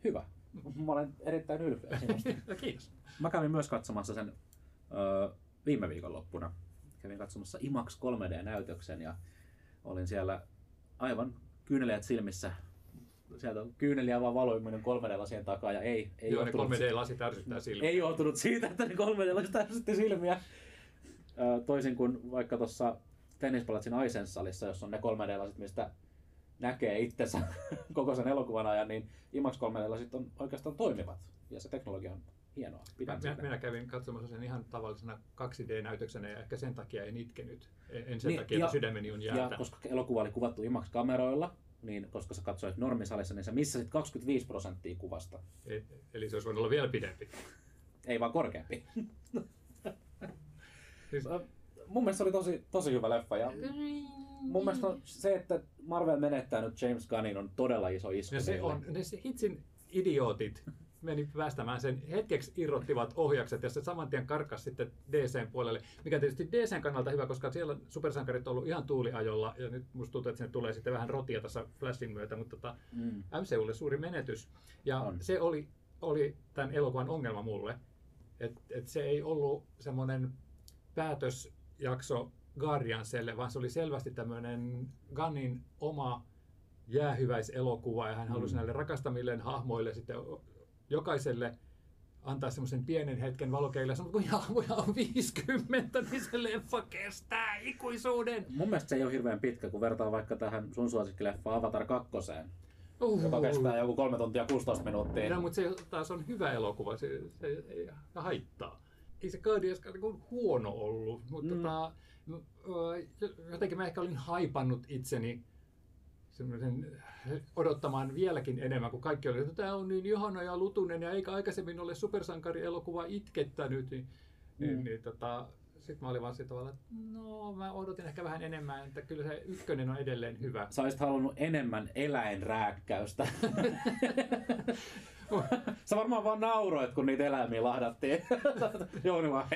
S2: Hyvä. Mä olen erittäin ylpeä <laughs> sinusta.
S3: Kiitos.
S2: Mä kävin myös katsomassa sen öö, viime viikonloppuna. Kävin katsomassa IMAX 3D-näytöksen ja olin siellä aivan kyyneleet silmissä. Sieltä on kyyneliä vaan valoi 3D-lasien takaa ja ei, ei,
S3: Joo, ne
S2: johtunut,
S3: 3D-lasit ärsyttää silmiä.
S2: ei johtunut siitä, että ne 3D-lasit ärsytti silmiä. Öö, toisin kuin vaikka tuossa tennispalatsin Aisensalissa, jossa on ne 3D-lasit, mistä näkee itsensä <laughs> koko sen elokuvan ajan, niin IMAX 3D-lasit on oikeastaan toimivat ja se teknologia on hienoa. Pidän
S3: Minä, minä kävin katsomassa sen ihan tavallisena 2D-näytöksenä ja ehkä sen takia en itkenyt. En en sen
S2: Niin,
S3: takia,
S2: ja-
S3: että sydämeni on
S2: Ja
S3: jäätä.
S2: koska elokuva oli kuvattu IMAX-kameroilla, niin koska sä katsoit normisalissa, niin sä missasit 25 prosenttia kuvasta.
S3: E- Eli se olisi voinut olla vielä pidempi.
S2: Ei vaan korkeampi.
S3: Siis,
S2: Ö, <laughs> mun mielestä se oli tosi, tosi hyvä leffa. Ja mun mielestä on se, että Marvel menettää nyt James Gunnin on todella iso isku.
S3: ja se
S2: niille.
S3: on, ne se hitsin idiootit meni päästämään sen. Hetkeksi irrottivat ohjakset ja se saman tien karkas sitten DCn puolelle, mikä tietysti DCn kannalta hyvä, koska siellä supersankarit on ollut ihan tuuliajolla ja nyt musta tuntuu, että sinne tulee sitten vähän rotia tässä Flashin myötä, mutta tota,
S2: Mm.
S3: MCUlle suuri menetys. Ja
S2: On.
S3: se oli, oli tämän elokuvan ongelma mulle, että et se ei ollut semmoinen päätösjakso Guardianselle, vaan se oli selvästi tämmöinen Gunnin oma jäähyväiselokuva ja hän halusi
S2: Mm.
S3: näille rakastamilleen hahmoille sitten jokaiselle antaa semmoisen pienen hetken valokeille ja sanoa, kun hahmoja on 50, niin se leffa kestää ikuisuuden.
S2: Mun mielestä se ei ole hirveän pitkä, kun vertaa vaikka tähän sun suosikkileffaan Avatar 2,
S3: Uhuh.
S2: joka kestää joku 3 tuntia 16 minuuttia.
S3: No, mutta se taas on hyvä elokuva, se, se ei haittaa. Ei se Guardians niin huono ollut, mutta
S2: Mm.
S3: tota, ö, jotenkin mä ehkä olin haipannut itseni semmoisen odottamaan vieläkin enemmän, kun kaikki oli, että tämä on niin ihana ja lutunen ja eikä aikaisemmin ole supersankarielokuva itkettänyt. Niin,
S2: Mm.
S3: niin, niin tota, sitten mä olin vaan sillä tavalla, että no mä odotin ehkä vähän enemmän, että kyllä se ykkönen on edelleen hyvä.
S2: Sä olisit halunnut enemmän eläinrääkkäystä. <laughs> Sä varmaan vaan nauroit, kun niitä eläimiä lahdattiin. <laughs> Jouni vaan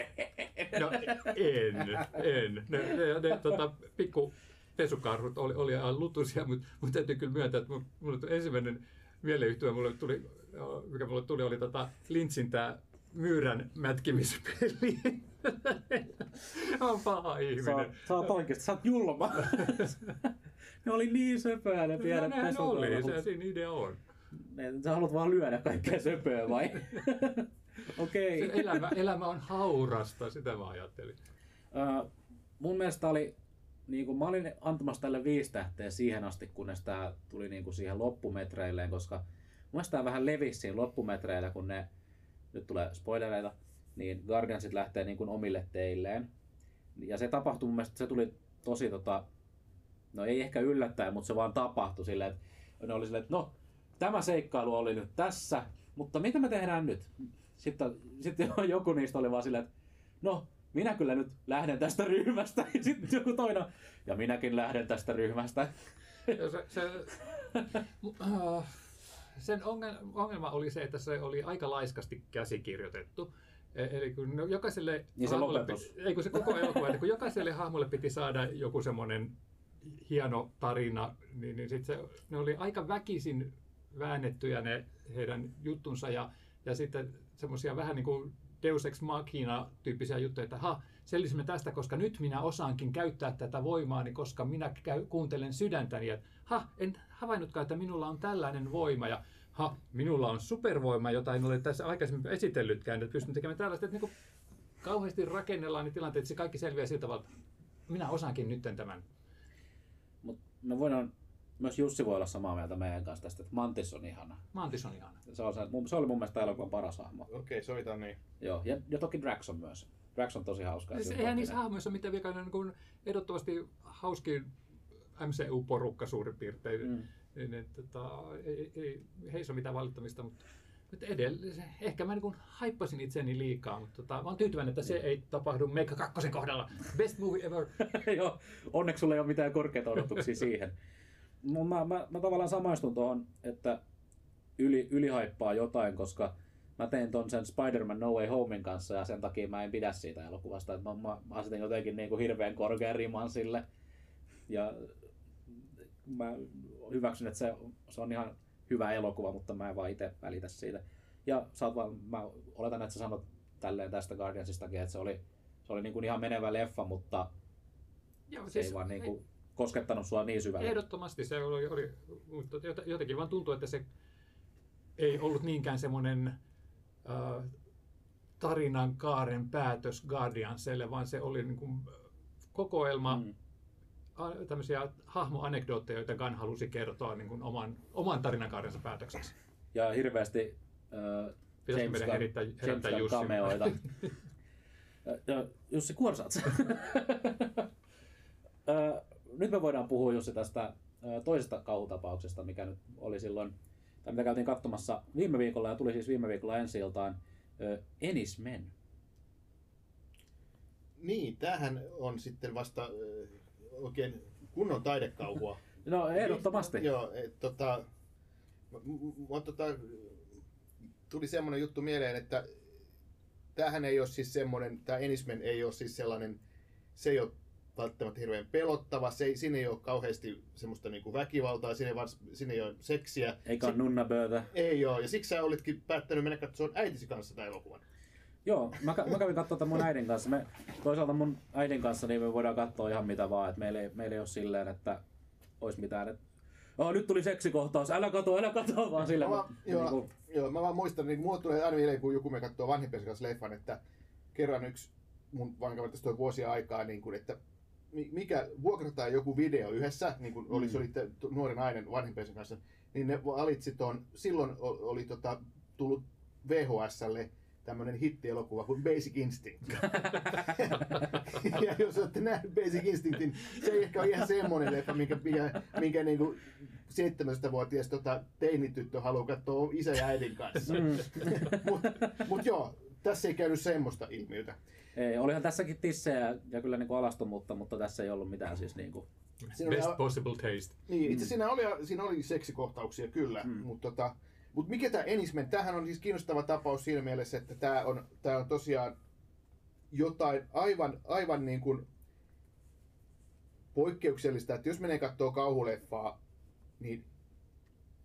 S3: No en, en. Ne, ne, ne tota, pikku pesukarhut oli, oli ihan lutuisia, mutta mut täytyy kyllä myöntää, että mun- mulle tuli ensimmäinen mieleyhtymä, mulle tuli, mikä mulle tuli, oli tota Lynchin tää myyrän mätkimispeli. <laughs> on paha
S2: sä,
S3: ihminen.
S2: oot- sä oot oikeesti, sä oot julma. <laughs> ne oli niin söpöä ne
S3: No,
S2: pienet
S3: nehän oli,
S2: pesukarhut.
S3: se siinä idea on.
S2: Sä haluat vaan lyödä kaikkea söpöä vai? <laughs> Okei.
S3: Se elämä, elämä on haurasta, sitä mä ajattelin.
S2: Mun mielestä oli, niin kuin, mä olin antamassa tälle viisi tähteä siihen asti, kunnes tämä tuli niin kuin siihen loppumetreilleen, koska mun mielestä tää vähän levisi siinä loppumetreillä, kun ne, nyt tulee spoilereita, niin Guardiansit lähtee niin kuin omille teilleen. Ja se tapahtui mun mielestä, se tuli tosi tota, no ei ehkä yllättäen, mutta se vaan tapahtui silleen, että ne oli silleen, että no, tämä seikkailu oli nyt tässä, mutta mitä me tehdään nyt? Sitten, sitten <laughs> joku niistä oli vaan silleen, että no, minä kyllä nyt lähden tästä ryhmästä. Ja <laughs> sitten joku toinen, ja minäkin lähden tästä ryhmästä.
S3: Ja se, se, <laughs> äh, sen ongelma, oli se, että se oli aika laiskasti käsikirjoitettu. E- Eli kun no, jokaiselle
S2: Niin se
S3: hahmolle piti- ei kun se koko elokuva, että kun jokaiselle hahmolle piti saada joku semmoinen hieno tarina, niin, niin sit se, ne oli aika väkisin väännettyjä ne heidän juttunsa ja, ja sitten semmoisia vähän niin kuin Deus Ex Machina tyyppisiä juttuja, että ha, selvisimme tästä, koska nyt minä osaankin käyttää tätä voimaani, koska minä käy, kuuntelen sydäntäni, että ha, en havainnutkaan, että minulla on tällainen voima ja ha, minulla on supervoima, jota en ole tässä aikaisemmin esitellytkään, että pystyn tekemään tällaista, että niin kuin kauheasti rakennellaan ne tilanteet, että se kaikki selviää siltä tavalla, että minä osaankin nyt tämän.
S2: Mutta me voidaan, myös Jussi voi olla samaa mieltä meidän kanssa tästä, että Mantis on ihana.
S3: Mantis on ihana.
S2: Se, on se, mun- se oli mun mielestä elokuvan paras hahmo.
S4: Okei, sovitaan niin.
S2: Joo, ja, ja toki Drax on myös. Drax on tosi hauska.
S3: Siis eihän niissä hahmoissa ole mitään vikaa, on niin kuin ehdottomasti hauskin MCU-porukka suurin piirtein.
S2: Mm.
S3: Mm. Niin, että, tota, ei, ei, heissä ole mitään valittamista, mutta, mutta edelleen, se- ehkä mä niin haippasin itseni liikaa, mutta tota, mä oon tyytyväinen, että se ei tapahdu Meikka kakkosen kohdalla. Best movie ever. <laughs>
S2: Joo, onneksi sulla ei ole mitään korkeita odotuksia <laughs> siihen. Mut Mä, mä, mä tavallaan samaistun tuohon, että yli, ylihaippaa jotain, koska mä tein ton sen Spider-Man No Way Homein kanssa ja sen takia mä en pidä siitä elokuvasta. Mä, mä, mä asetin jotenkin niin kuin hirveän korkean riman sille. Ja mä hyväksyn, että se, se on ihan hyvä elokuva, mutta mä en vaan itse välitä siitä. Ja sä oot vaan, mä oletan, että sä sanot tälleen tästä Guardiansistakin, että se oli, se oli niin kuin ihan menevä leffa, mutta
S3: Joo,
S2: se ei vaan niin kuin koskettanut sua niin syvälle.
S3: Ehdottomasti se oli, oli mutta jot- jotenkin vaan tuntuu, että se ei ollut niinkään semmoinen äh, tarinan kaaren päätös Guardianselle, vaan se oli niin kuin kokoelma
S2: Mm.
S3: Mm. tämmöisiä hahmoanekdootteja, joita Gunn halusi kertoa niin kuin oman, oman tarinan päätökseksi.
S2: Ja hirveästi äh,
S3: Pitäisikö
S2: James
S3: meidän herättää
S2: Gunn
S3: Jussi?
S2: cameoita. Ö, <laughs> ö, Jussi Kuorsats. <laughs> Nyt me voidaan puhua Jussi tästä toisesta kauhutapauksesta, mikä nyt oli silloin, tai mitä käytiin katsomassa viime viikolla ja tuli siis viime viikolla ensi iltaan. ö, Ennis Men.
S4: Niin, tämähän on sitten vasta oikein kunnon taidekauhua.
S2: No ehdottomasti.
S4: Joo, et, tota, mä, tota, tuli semmoinen juttu mieleen, että tämähän ei ole siis semmoinen, tämä Enismen ei ole siis sellainen, se ei ole välttämättä hirveän pelottava, se ei, siinä ei ole kauheasti semmoista niinku väkivaltaa, siinä ei, vars, siinä ei ole seksiä.
S2: Eikä ole nunnaböötä.
S4: Ei ole, ja siksi sä olitkin päättänyt mennä katsomaan äitisi kanssa tämän elokuvan.
S2: Joo, mä, mä kävin katsoa tämän mun äidin kanssa. Me, toisaalta mun äidin kanssa niin me voidaan katsoa ihan mitä vaan. että meillä, ei, meillä ei ole silleen, että olisi mitään, että oh, nyt tuli seksikohtaus, älä kato, älä kato, vaan silleen.
S4: Mä vaan,
S2: niin
S4: joo,
S2: kuin,
S4: joo, mä vaan muistan, niin mulle tulee aina mieleen, kun joku me katsoo vanhempien kanssa leffan, että kerran yksi mun vanhemmat tästä vuosia aikaa, niin kuin, että mi- mikä vuokrataan joku video yhdessä, niin kuin oli,
S2: Mm.
S4: se oli nuori nainen vanhempien kanssa, niin ne valitsi ton, silloin oli tota, tullut VHSlle tämmöinen hittielokuva kuin Basic Instinct. <laughs> ja jos olette nähneet Basic Instinctin, se ei ehkä ole ihan semmoinen leffa, minkä, minkä, minkä niin kuin 17-vuotias tota, teinityttö haluaa katsoa isä ja äidin kanssa.
S2: mm, <laughs>
S4: Mutta mut joo, tässä ei käynyt semmoista ilmiötä.
S2: ei, olihan tässäkin tissejä ja kyllä niin kuin alastomuutta, mutta tässä ei ollut mitään siis niin kuin,
S4: Siinä oli,
S3: Best possible taste.
S4: niin, itse siinä oli, siinä oli seksikohtauksia kyllä,
S2: Mm.
S4: mutta tota, mut mikä tämä Enismen, tämähän on siis kiinnostava tapaus siinä mielessä, että tämä on, tää on tosiaan jotain aivan, aivan niin kuin poikkeuksellista, että jos menee katsoa kauhuleffaa, niin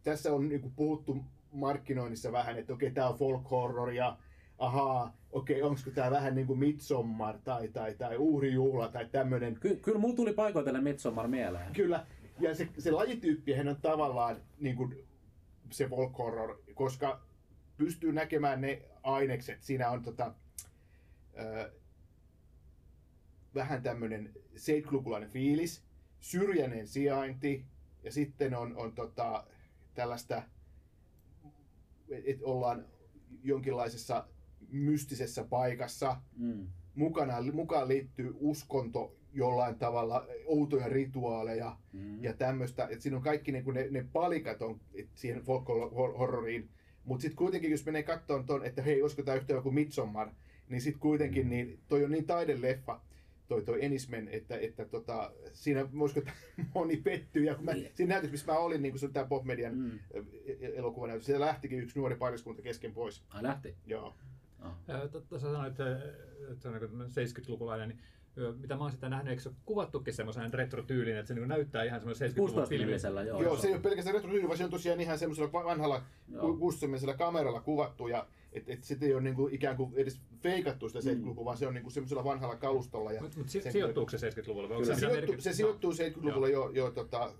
S4: tässä on niin kuin puhuttu markkinoinnissa vähän, että okei, tämä on folk horror ja ahaa, okei, onko tämä vähän niin kuin Midsommar tai, tai, tai uhrijuhla tai tämmöinen
S2: Ky- kyllä mulla tuli paikoitellen Midsommar mieleen.
S4: Kyllä, ja se, se lajityyppihän on tavallaan niin kuin se folk horror, koska pystyy näkemään ne ainekset. Siinä on tota, ö, vähän tämmöinen 70-lukulainen fiilis, syrjäinen sijainti, ja sitten on, on tota, tällaista, että ollaan jonkinlaisessa mystisessä paikassa,
S2: Mm.
S4: mukana, mukaan liittyy uskonto jollain tavalla, outoja rituaaleja
S2: Mm.
S4: ja tämmöistä. Että siinä on kaikki niin ne, ne palikat on et siihen folk-horroriin. Mutta sitten kuitenkin, jos menee katsomaan ton, että hei, olisiko tämä yhtä joku Midsommar, niin sitten kuitenkin niin, toi on niin taideleffa, toi, toi Enismen, että, että tota, siinä voisiko <laughs> moni pettyy. Ja kun mä,
S2: Niin.
S4: siinä näytössä, missä mä olin, niin kun se on tämä Pop Median
S2: Mm.
S4: mm. elokuvanäytös, siellä lähtikin yksi nuori pariskunta kesken pois.
S2: Ai lähti.
S4: Joo.
S2: Oh.
S3: Tuossa sanoit, että, että se on niin 70-lukulainen, niin mitä mä oon sitä nähnyt, eikö se ole kuvattukin semmoisen retro-tyylin, että se niin näyttää ihan semmoisen 70-luvun
S2: 16
S3: filmin.
S2: nimisellä, joo.
S4: Joo, se ei ole pelkästään retro vaan se on tosiaan ihan semmoisella vanhalla
S2: Joo.
S4: 60 kameralla kuvattu ja et, et sit ei ole niinku ikään kuin edes feikattu sitä 70-lukua, vaan se on niinku semmoisella vanhalla kalustolla. Ja
S3: Mutta mut si- sijoittuuko se 70-luvulle? vai onko
S2: Kyllä.
S4: se,
S3: mitään
S4: sijoittuu,
S3: merkit-
S4: se sijoittuu 70-luvulla jo, jo tota,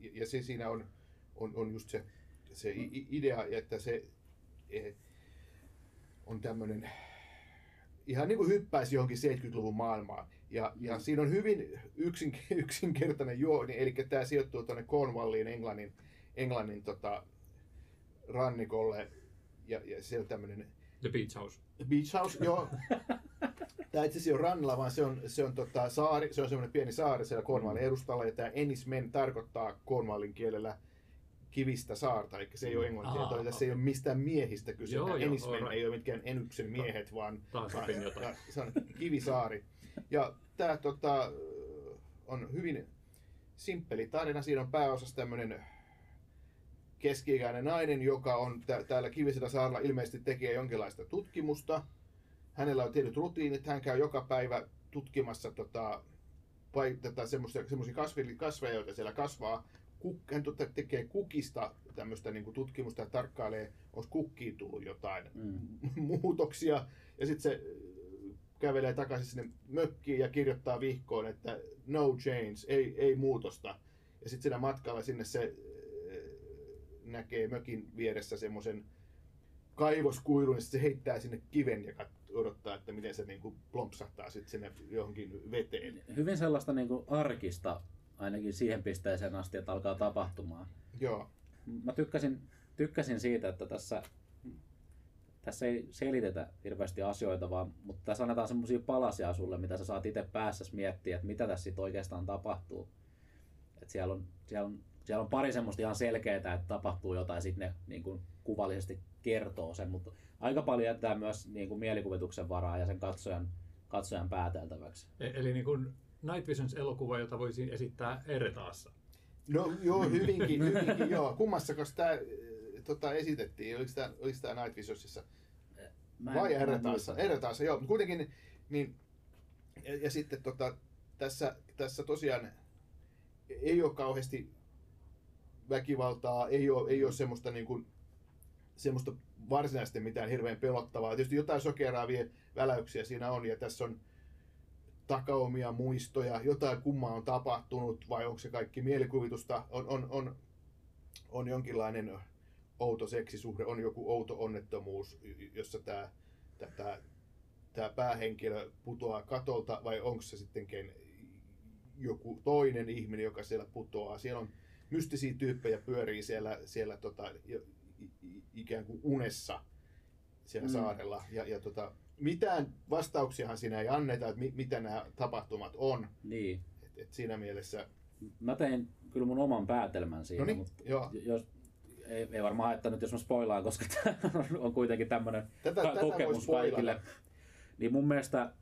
S4: ja- ja se siinä on, on, on just se, se idea, että se eh, on tämmöinen ihan niin kuin hyppäisi johonkin 70-luvun maailmaan. Ja, ja siinä on hyvin yksin, <laughs> yksinkertainen juoni, eli tämä sijoittuu tuonne Cornwalliin, Englannin, Englannin tota, rannikolle. Ja, ja se on tämmöinen
S3: The Beach House.
S4: Beach House, joo. <laughs> Tämä itse asiassa ole rannalla, vaan se on, se on tota, saari, se on semmoinen pieni saari siellä Cornwallin edustalla, ja tämä Enismen tarkoittaa Cornwallin kielellä kivistä saarta, eli se ei ole englannin
S3: Aa,
S4: kieltä, tässä ei ole mistään miehistä kyse.
S3: Joo,
S4: Joo, Enismen ei ole mitkään Enyksen miehet, vaan,
S3: Taas
S4: vaan
S3: opin jotain.
S4: ja se on kivisaari. Ja tämä tota, on hyvin simppeli tarina. Siinä on pääosassa tämmöinen keski-ikäinen nainen, joka on tä- täällä Kivisellä saarella ilmeisesti tekee jonkinlaista tutkimusta. Hänellä on tietyt rutiinit, hän käy joka päivä tutkimassa tota, vai, tätä semmoisia kasveja, joita siellä kasvaa. Kuk, hän tota, tekee kukista tämmöistä niin tutkimusta ja tarkkailee, onko kukkiin tullut jotain
S2: Mm. <laughs>
S4: muutoksia. Ja sitten se äh, kävelee takaisin sinne mökkiin ja kirjoittaa vihkoon, että no change, ei, ei muutosta. Ja sitten siinä matkalla sinne se äh, näkee mökin vieressä semmoisen kaivoskuilun, ja sit se heittää sinne kiven ja kat- odottaa, että miten se niinku plompsahtaa sitten sinne johonkin veteen.
S2: Hyvin sellaista niin kuin arkista, ainakin siihen pisteeseen asti, että alkaa tapahtumaan.
S4: Joo,
S2: Mä tykkäsin, tykkäsin siitä, että tässä, tässä ei selitetä hirveästi asioita, vaan, mutta tässä annetaan semmoisia palasia sulle, mitä sä saat itse päässäsi miettiä, että mitä tässä sit oikeastaan tapahtuu. Et siellä, on, siellä, on, siellä on pari semmoista ihan selkeää, että tapahtuu jotain, ja sitten ne niin kuin kuvallisesti kertoo sen, mutta aika paljon jättää myös niin kuin mielikuvituksen varaa ja sen katsojan, katsojan pääteltäväksi.
S3: E- Eli niin kuin Night Visions-elokuva, jota voisi esittää Eretaassa.
S4: No joo, hyvinkin, hyvinkin joo. Kummassakos tämä tota, esitettiin? Oliko tämä, oliko tämä Night Visionsissa?
S2: Mä
S4: Vai
S2: muista.
S4: R-taassa, joo. Mutta kuitenkin, niin, ja, ja sitten tota, tässä, tässä tosiaan ei ole kauheasti väkivaltaa, ei ole, ei ole semmoista, niin kuin, semmoista varsinaisesti mitään hirveän pelottavaa. Tietysti jotain sokeraavia väläyksiä siinä on, ja tässä on takaumia muistoja, jotain kummaa on tapahtunut, vai onko se kaikki mielikuvitusta, on, on, on, on jonkinlainen outo seksisuhde, on joku outo onnettomuus, jossa tämä tämä, tämä päähenkilö putoaa katolta, vai onko se sittenkin joku toinen ihminen, joka siellä putoaa. Siellä on mystisiä tyyppejä pyörii siellä, siellä tota, ikään kuin unessa siellä
S2: Mm.
S4: saarella. Ja, ja tota, mitään vastauksiahan siinä ei anneta, että mi, mitä nämä tapahtumat on.
S2: Niin.
S4: Et, et siinä mielessä,
S2: Mä tein kyllä mun oman päätelmän siinä,
S4: no niin,
S2: mutta
S4: joo.
S2: jos, ei, ei varmaan haittanut, jos mä spoilaan, koska tämä on kuitenkin tämmöinen
S4: Tätä,
S2: ka-
S4: tätä voi
S2: kokemus kaikille. Niin mun mielestä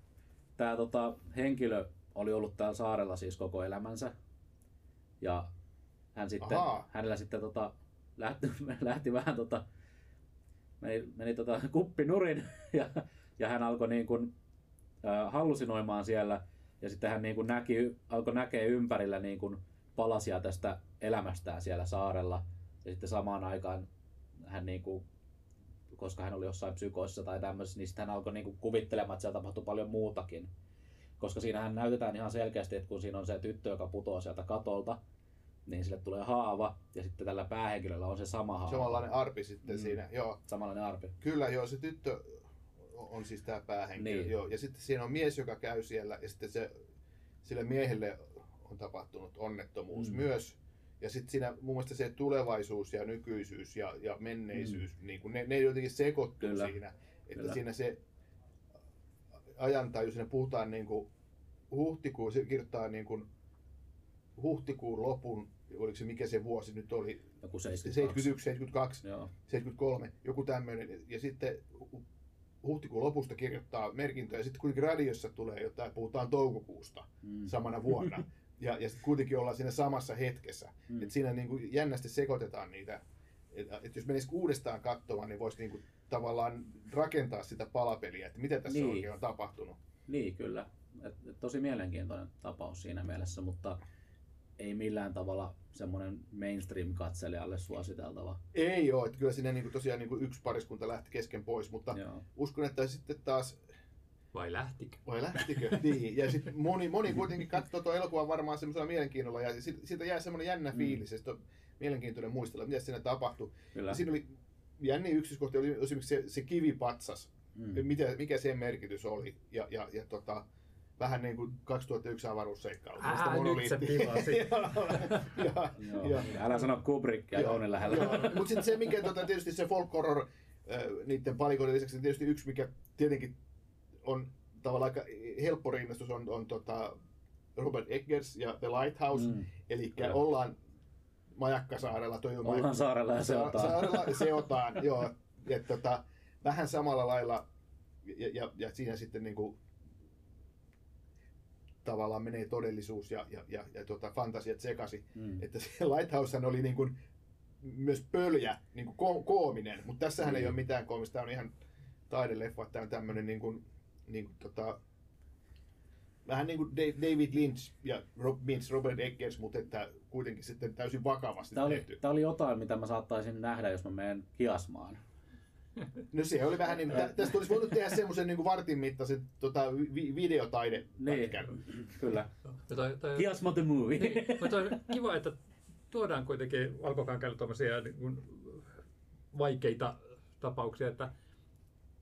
S2: tämä tota, henkilö oli ollut täällä saarella siis koko elämänsä. Ja hän sitten,
S4: Ahaa.
S2: hänellä sitten tota, lähti, <laughs> lähti vähän tota, meni, meni tota, kuppi nurin <laughs> ja, ja hän alkoi niin kuin, äh, hallusinoimaan siellä ja sitten hän niin kuin näki, alkoi näkee ympärillä niin kuin palasia tästä elämästään siellä saarella ja sitten samaan aikaan hän niin kuin, koska hän oli jossain psykoissa tai tämmöisessä, niin sitten hän alkoi niin kuin kuvittelemaan, että siellä tapahtui paljon muutakin. Koska siinähän näytetään ihan selkeästi, että kun siinä on se tyttö, joka putoaa sieltä katolta, niin sille tulee haava ja sitten tällä päähenkilöllä on se sama haava.
S4: Samanlainen arpi sitten
S2: Mm.
S4: siinä. Joo,
S2: Samanlainen arpi.
S4: Kyllä, joo, se tyttö on siis tämä päähenkilö.
S2: Niin.
S4: Joo. Ja sitten siinä on mies, joka käy siellä, ja sitten se, sille miehelle on tapahtunut onnettomuus
S2: Mm.
S4: myös. Ja sitten siinä mun mielestä se tulevaisuus ja nykyisyys ja, ja menneisyys, mm. niin kun ne, ne jotenkin sekoittuu
S2: Kyllä.
S4: siinä. Että
S2: Kyllä.
S4: siinä se ajantaju, siinä puhutaan niin kuin huhtikuun, se kirjoittaa niin kuin huhtikuun lopun, oliko se mikä se vuosi nyt oli,
S2: Joku 72.
S4: 71, 72,
S2: Joo.
S4: 73, joku tämmöinen. Ja sitten hu- huhtikuun lopusta kirjoittaa merkintöjä, ja sitten kuitenkin radiossa tulee jotain, puhutaan toukokuusta
S2: Mm.
S4: samana vuonna. <laughs> Ja, ja sitten kuitenkin ollaan siinä samassa hetkessä.
S2: Mm.
S4: Et siinä niin kuin jännästi sekoitetaan niitä. Että et jos menisi uudestaan katsomaan, niin voisi niin kuin tavallaan rakentaa sitä palapeliä, että mitä tässä
S2: niin.
S4: oikein on tapahtunut.
S2: Niin, kyllä. Et, et tosi mielenkiintoinen tapaus siinä mielessä, mutta ei millään tavalla semmoinen mainstream-katselijalle suositeltava.
S4: Ei ole, että kyllä siinä niin kuin tosiaan niin kuin yksi pariskunta lähti kesken pois, mutta
S2: Joo.
S4: uskon, että sitten taas
S3: Vai lähtikö?
S4: Vai lähtikö? <laughs> niin. Ja sitten moni, moni kuitenkin katsoo tuon elokuvan varmaan semmoisella mielenkiinnolla ja sit, siitä jää semmoinen jännä
S2: Mm.
S4: fiilis ja sit on mielenkiintoinen muistella, mitä siinä tapahtui.
S2: Kyllä.
S4: Ja siinä oli jänni yksityiskohta, oli esimerkiksi se, se kivipatsas,
S2: Mm.
S4: mitä, mikä sen merkitys oli. Ja, ja, ja tota, vähän niin kuin 2001 avaruusseikkailu.
S3: Ää, nyt se pilasi. <laughs>
S2: Joo. Älä sano Kubrickia Jounin lähellä.
S4: Mutta sitten se, mikä tota, tietysti se folk horror äh, niiden palikoiden lisäksi, niin tietysti yksi, mikä tietenkin on tavallaan aika helppo rinnastus, on, on tota Robert Eggers ja The Lighthouse. Mm. Eli ollaan Majakkasaarella, toi on
S2: Ollaan saarella ja
S4: Sa-
S2: seotaan.
S4: Saarella ja seotaan, joo. Ja, tota, vähän samalla lailla, ja, ja, ja siinä sitten niinku, tavallaan menee todellisuus ja, ja, ja, ja tota, fantasiat sekaisin.
S2: Mm.
S4: Että se <laughs> Lighthouse oli niin kuin myös pöljä, niin kuin ko- koominen, mutta tässähän ei
S2: Mm.
S4: ole mitään koomista, tämä on ihan taideleffa, tämä on tämmöinen niin kuin, niin kuin tota, vähän niin kuin Da- David Lynch ja Rob, Robert Eggers, mutta että kuitenkin sitten täysin vakavasti
S2: Tämä oli,
S4: tehty.
S2: tämä oli jotain, mitä mä saattaisin nähdä, jos mä menen kiasmaan.
S4: No se oli vähän niin kuin, tä- tästä olisi voinut tehdä semmoisen niin kuin vartin mittaisen tota, vi- videotaide
S2: Niin, kyllä.
S3: Ja toi, toi,
S2: Kiasma the movie.
S3: niin, mutta on kiva, että tuodaan kuitenkin valkokankaille tuommoisia niin kuin vaikeita tapauksia, että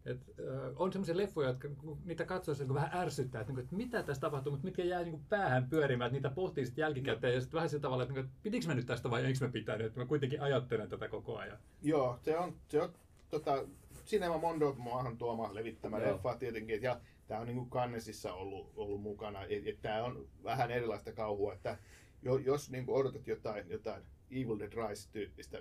S3: et, ö, on semmoisia leffoja, jotka kun niitä katsoessa niin vähän ärsyttää, että, niin kuin, että mitä tässä tapahtuu, mutta mitkä jää niin kuin päähän pyörimään, että niitä pohtii sitten jälkikäteen ja sitten vähän sillä tavalla, että, niin kuin, että pitikö mä nyt tästä vai eikö mä pitänyt, että mä kuitenkin ajattelen tätä koko ajan.
S4: Joo, se on, se on tota, Cinema Mondo maahan tuoma levittämä
S2: Joo.
S4: leffa tietenkin, ja tämä on niin kuin Cannesissa ollut, ollut mukana, et, et tämä on vähän erilaista kauhua, että jo, jos niin kuin odotat jotain, jotain Evil Dead Rise-tyyppistä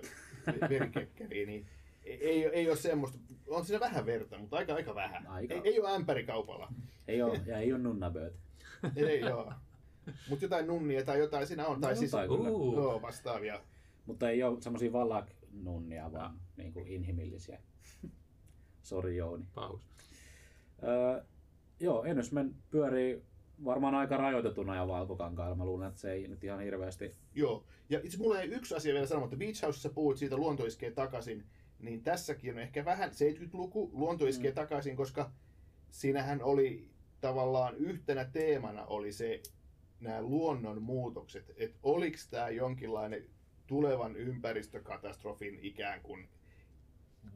S4: verikekkeriä, niin ei, ei, ei ole semmoista, on siinä vähän verta, mutta aika, aika vähän.
S2: Aika.
S4: Ei, ei ole ämpärikaupalla,
S2: ei ole, ja ei ole nunnabööt.
S4: ei ole. Mutta jotain nunnia tai jotain siinä on, tai
S2: No
S4: siis
S2: jotain.
S3: Uh.
S4: joo, vastaavia.
S2: Mutta ei ole semmoisia valla, nunnia, vaan niin kuin inhimillisiä. Sori Jouni.
S3: Pahus.
S2: Öö, joo, Ennysmen pyörii varmaan aika rajoitetuna ja valkokankailla. Mä luulen, että se ei nyt ihan hirveästi...
S4: Joo, ja itse mulla ei yksi asia vielä sanomatta. Beach Housessa puhuit siitä luonto iskee takaisin, niin tässäkin on ehkä vähän 70-luku luonto iskee mm. takaisin, koska siinähän oli tavallaan yhtenä teemana oli se nämä luonnon muutokset, että oliko tämä jonkinlainen tulevan ympäristökatastrofin ikään kuin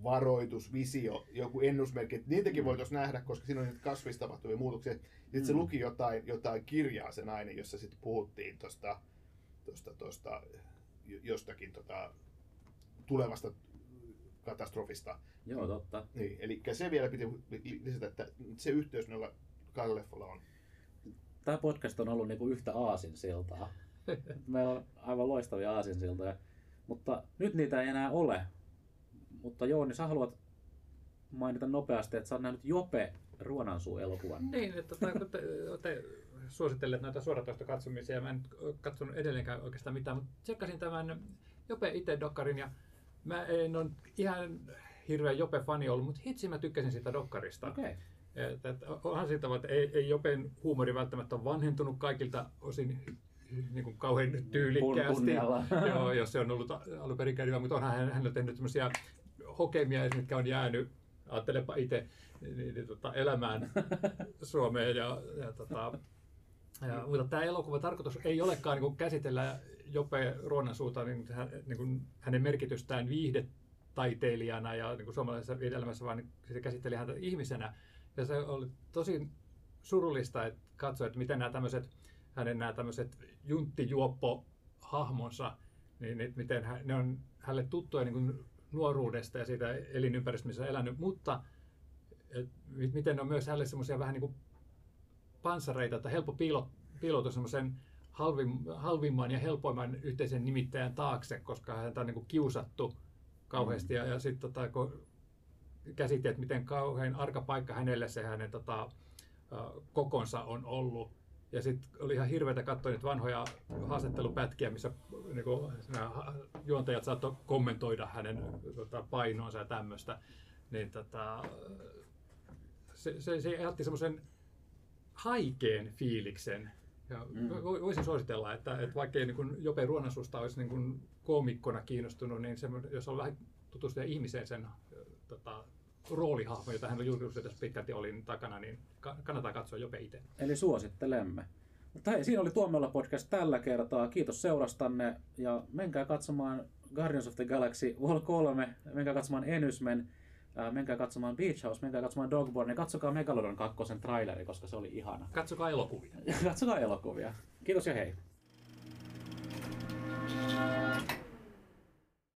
S4: varoitusvisio, joku ennusmerkki, että niitäkin mm. voitaisiin nähdä, koska siinä on niitä kasvissa tapahtuvia muutoksia. Sitten mm. se luki jotain, jotain kirjaa se nainen, jossa sitten puhuttiin tuosta tosta, tosta, jostakin tota, tulevasta katastrofista.
S2: Joo, totta.
S4: Niin, eli se vielä piti lisätä, että se yhteys noilla kahdella on.
S2: Tämä podcast on ollut niinku yhtä aasinsiltaa. <laughs> Meillä on aivan loistavia aasinsiltoja, mutta nyt niitä ei enää ole. Mutta Jooni, sä haluat mainita nopeasti, että sä oot nähnyt Jope Ruonansuu-elokuvan.
S3: Niin, että tota, kun te, te suosittelet näitä suoratoista katsomisia, mä en katsonut edelleenkään oikeastaan mitään, mutta tsekkasin tämän Jope itse dokkarin ja mä en ole ihan hirveä Jope-fani ollut, mutta hitsi mä tykkäsin siitä dokkarista.
S2: Okei.
S3: Et, et, onhan siitä, että ei, ei Jopen huumori välttämättä ole vanhentunut kaikilta osin niin kuin kauhean tyylikkäästi. Joo, jos se on ollut alun perin mutta onhan hän, hän on tehnyt hokemia, mitkä on jäänyt, ajattelepa itse, niin, niin, tota, elämään <laughs> Suomeen. Ja, ja, tota, ja, mutta tämä elokuva tarkoitus ei olekaan niin käsitellä Jope Ruonansuuta niin, hän, niin kuin hänen merkitystään viihdetaiteilijana ja niin kuin suomalaisessa elämässä, vaan niin se käsitteli häntä ihmisenä. Ja se oli tosi surullista että katsoa, että miten nämä tämmöiset, hänen nämä tämmöiset junttijuoppo-hahmonsa, niin, niin miten hän, ne on hänelle tuttuja niin kuin nuoruudesta ja siitä elinympäristöstä, missä on elänyt, mutta et, miten ne on myös hänelle semmoisia vähän niin kuin panssareita, että helppo piilo, piiloutua semmoisen halvim, halvimman ja helpoimman yhteisen nimittäjän taakse, koska häntä on niin kuin kiusattu kauheasti. Mm. Ja, ja sitten tota, kun käsitti, että miten kauhean arka paikka hänelle se hänen tota, kokonsa on ollut. Ja sitten oli ihan hirveätä katsoa niitä vanhoja haastattelupätkiä, missä niin kuin, juontajat saattoi kommentoida hänen tota, painoonsa ja tämmöistä. Niin, tota, se, se, se jätti semmoisen haikeen fiiliksen. Ja mm. Voisin suositella, että, että vaikka ei niin Jope Ruonasusta olisi niin kuin koomikkona kiinnostunut, niin se, jos on vähän tutustua ihmiseen sen tota, roolihahmo, jota hän julkisuudessa pitkälti oli takana, niin kannattaa katsoa Jope itse.
S2: Eli suosittelemme. Mutta hei, siinä oli Tuomiolla podcast tällä kertaa. Kiitos seurastanne ja menkää katsomaan Guardians of the Galaxy Vol 3, menkää katsomaan Enysmen, menkää katsomaan Beach House, menkää katsomaan Dogborn ja katsokaa Megalodon 2 traileri, koska se oli ihana.
S3: Katsokaa elokuvia. <laughs>
S2: katsokaa elokuvia. Kiitos ja hei.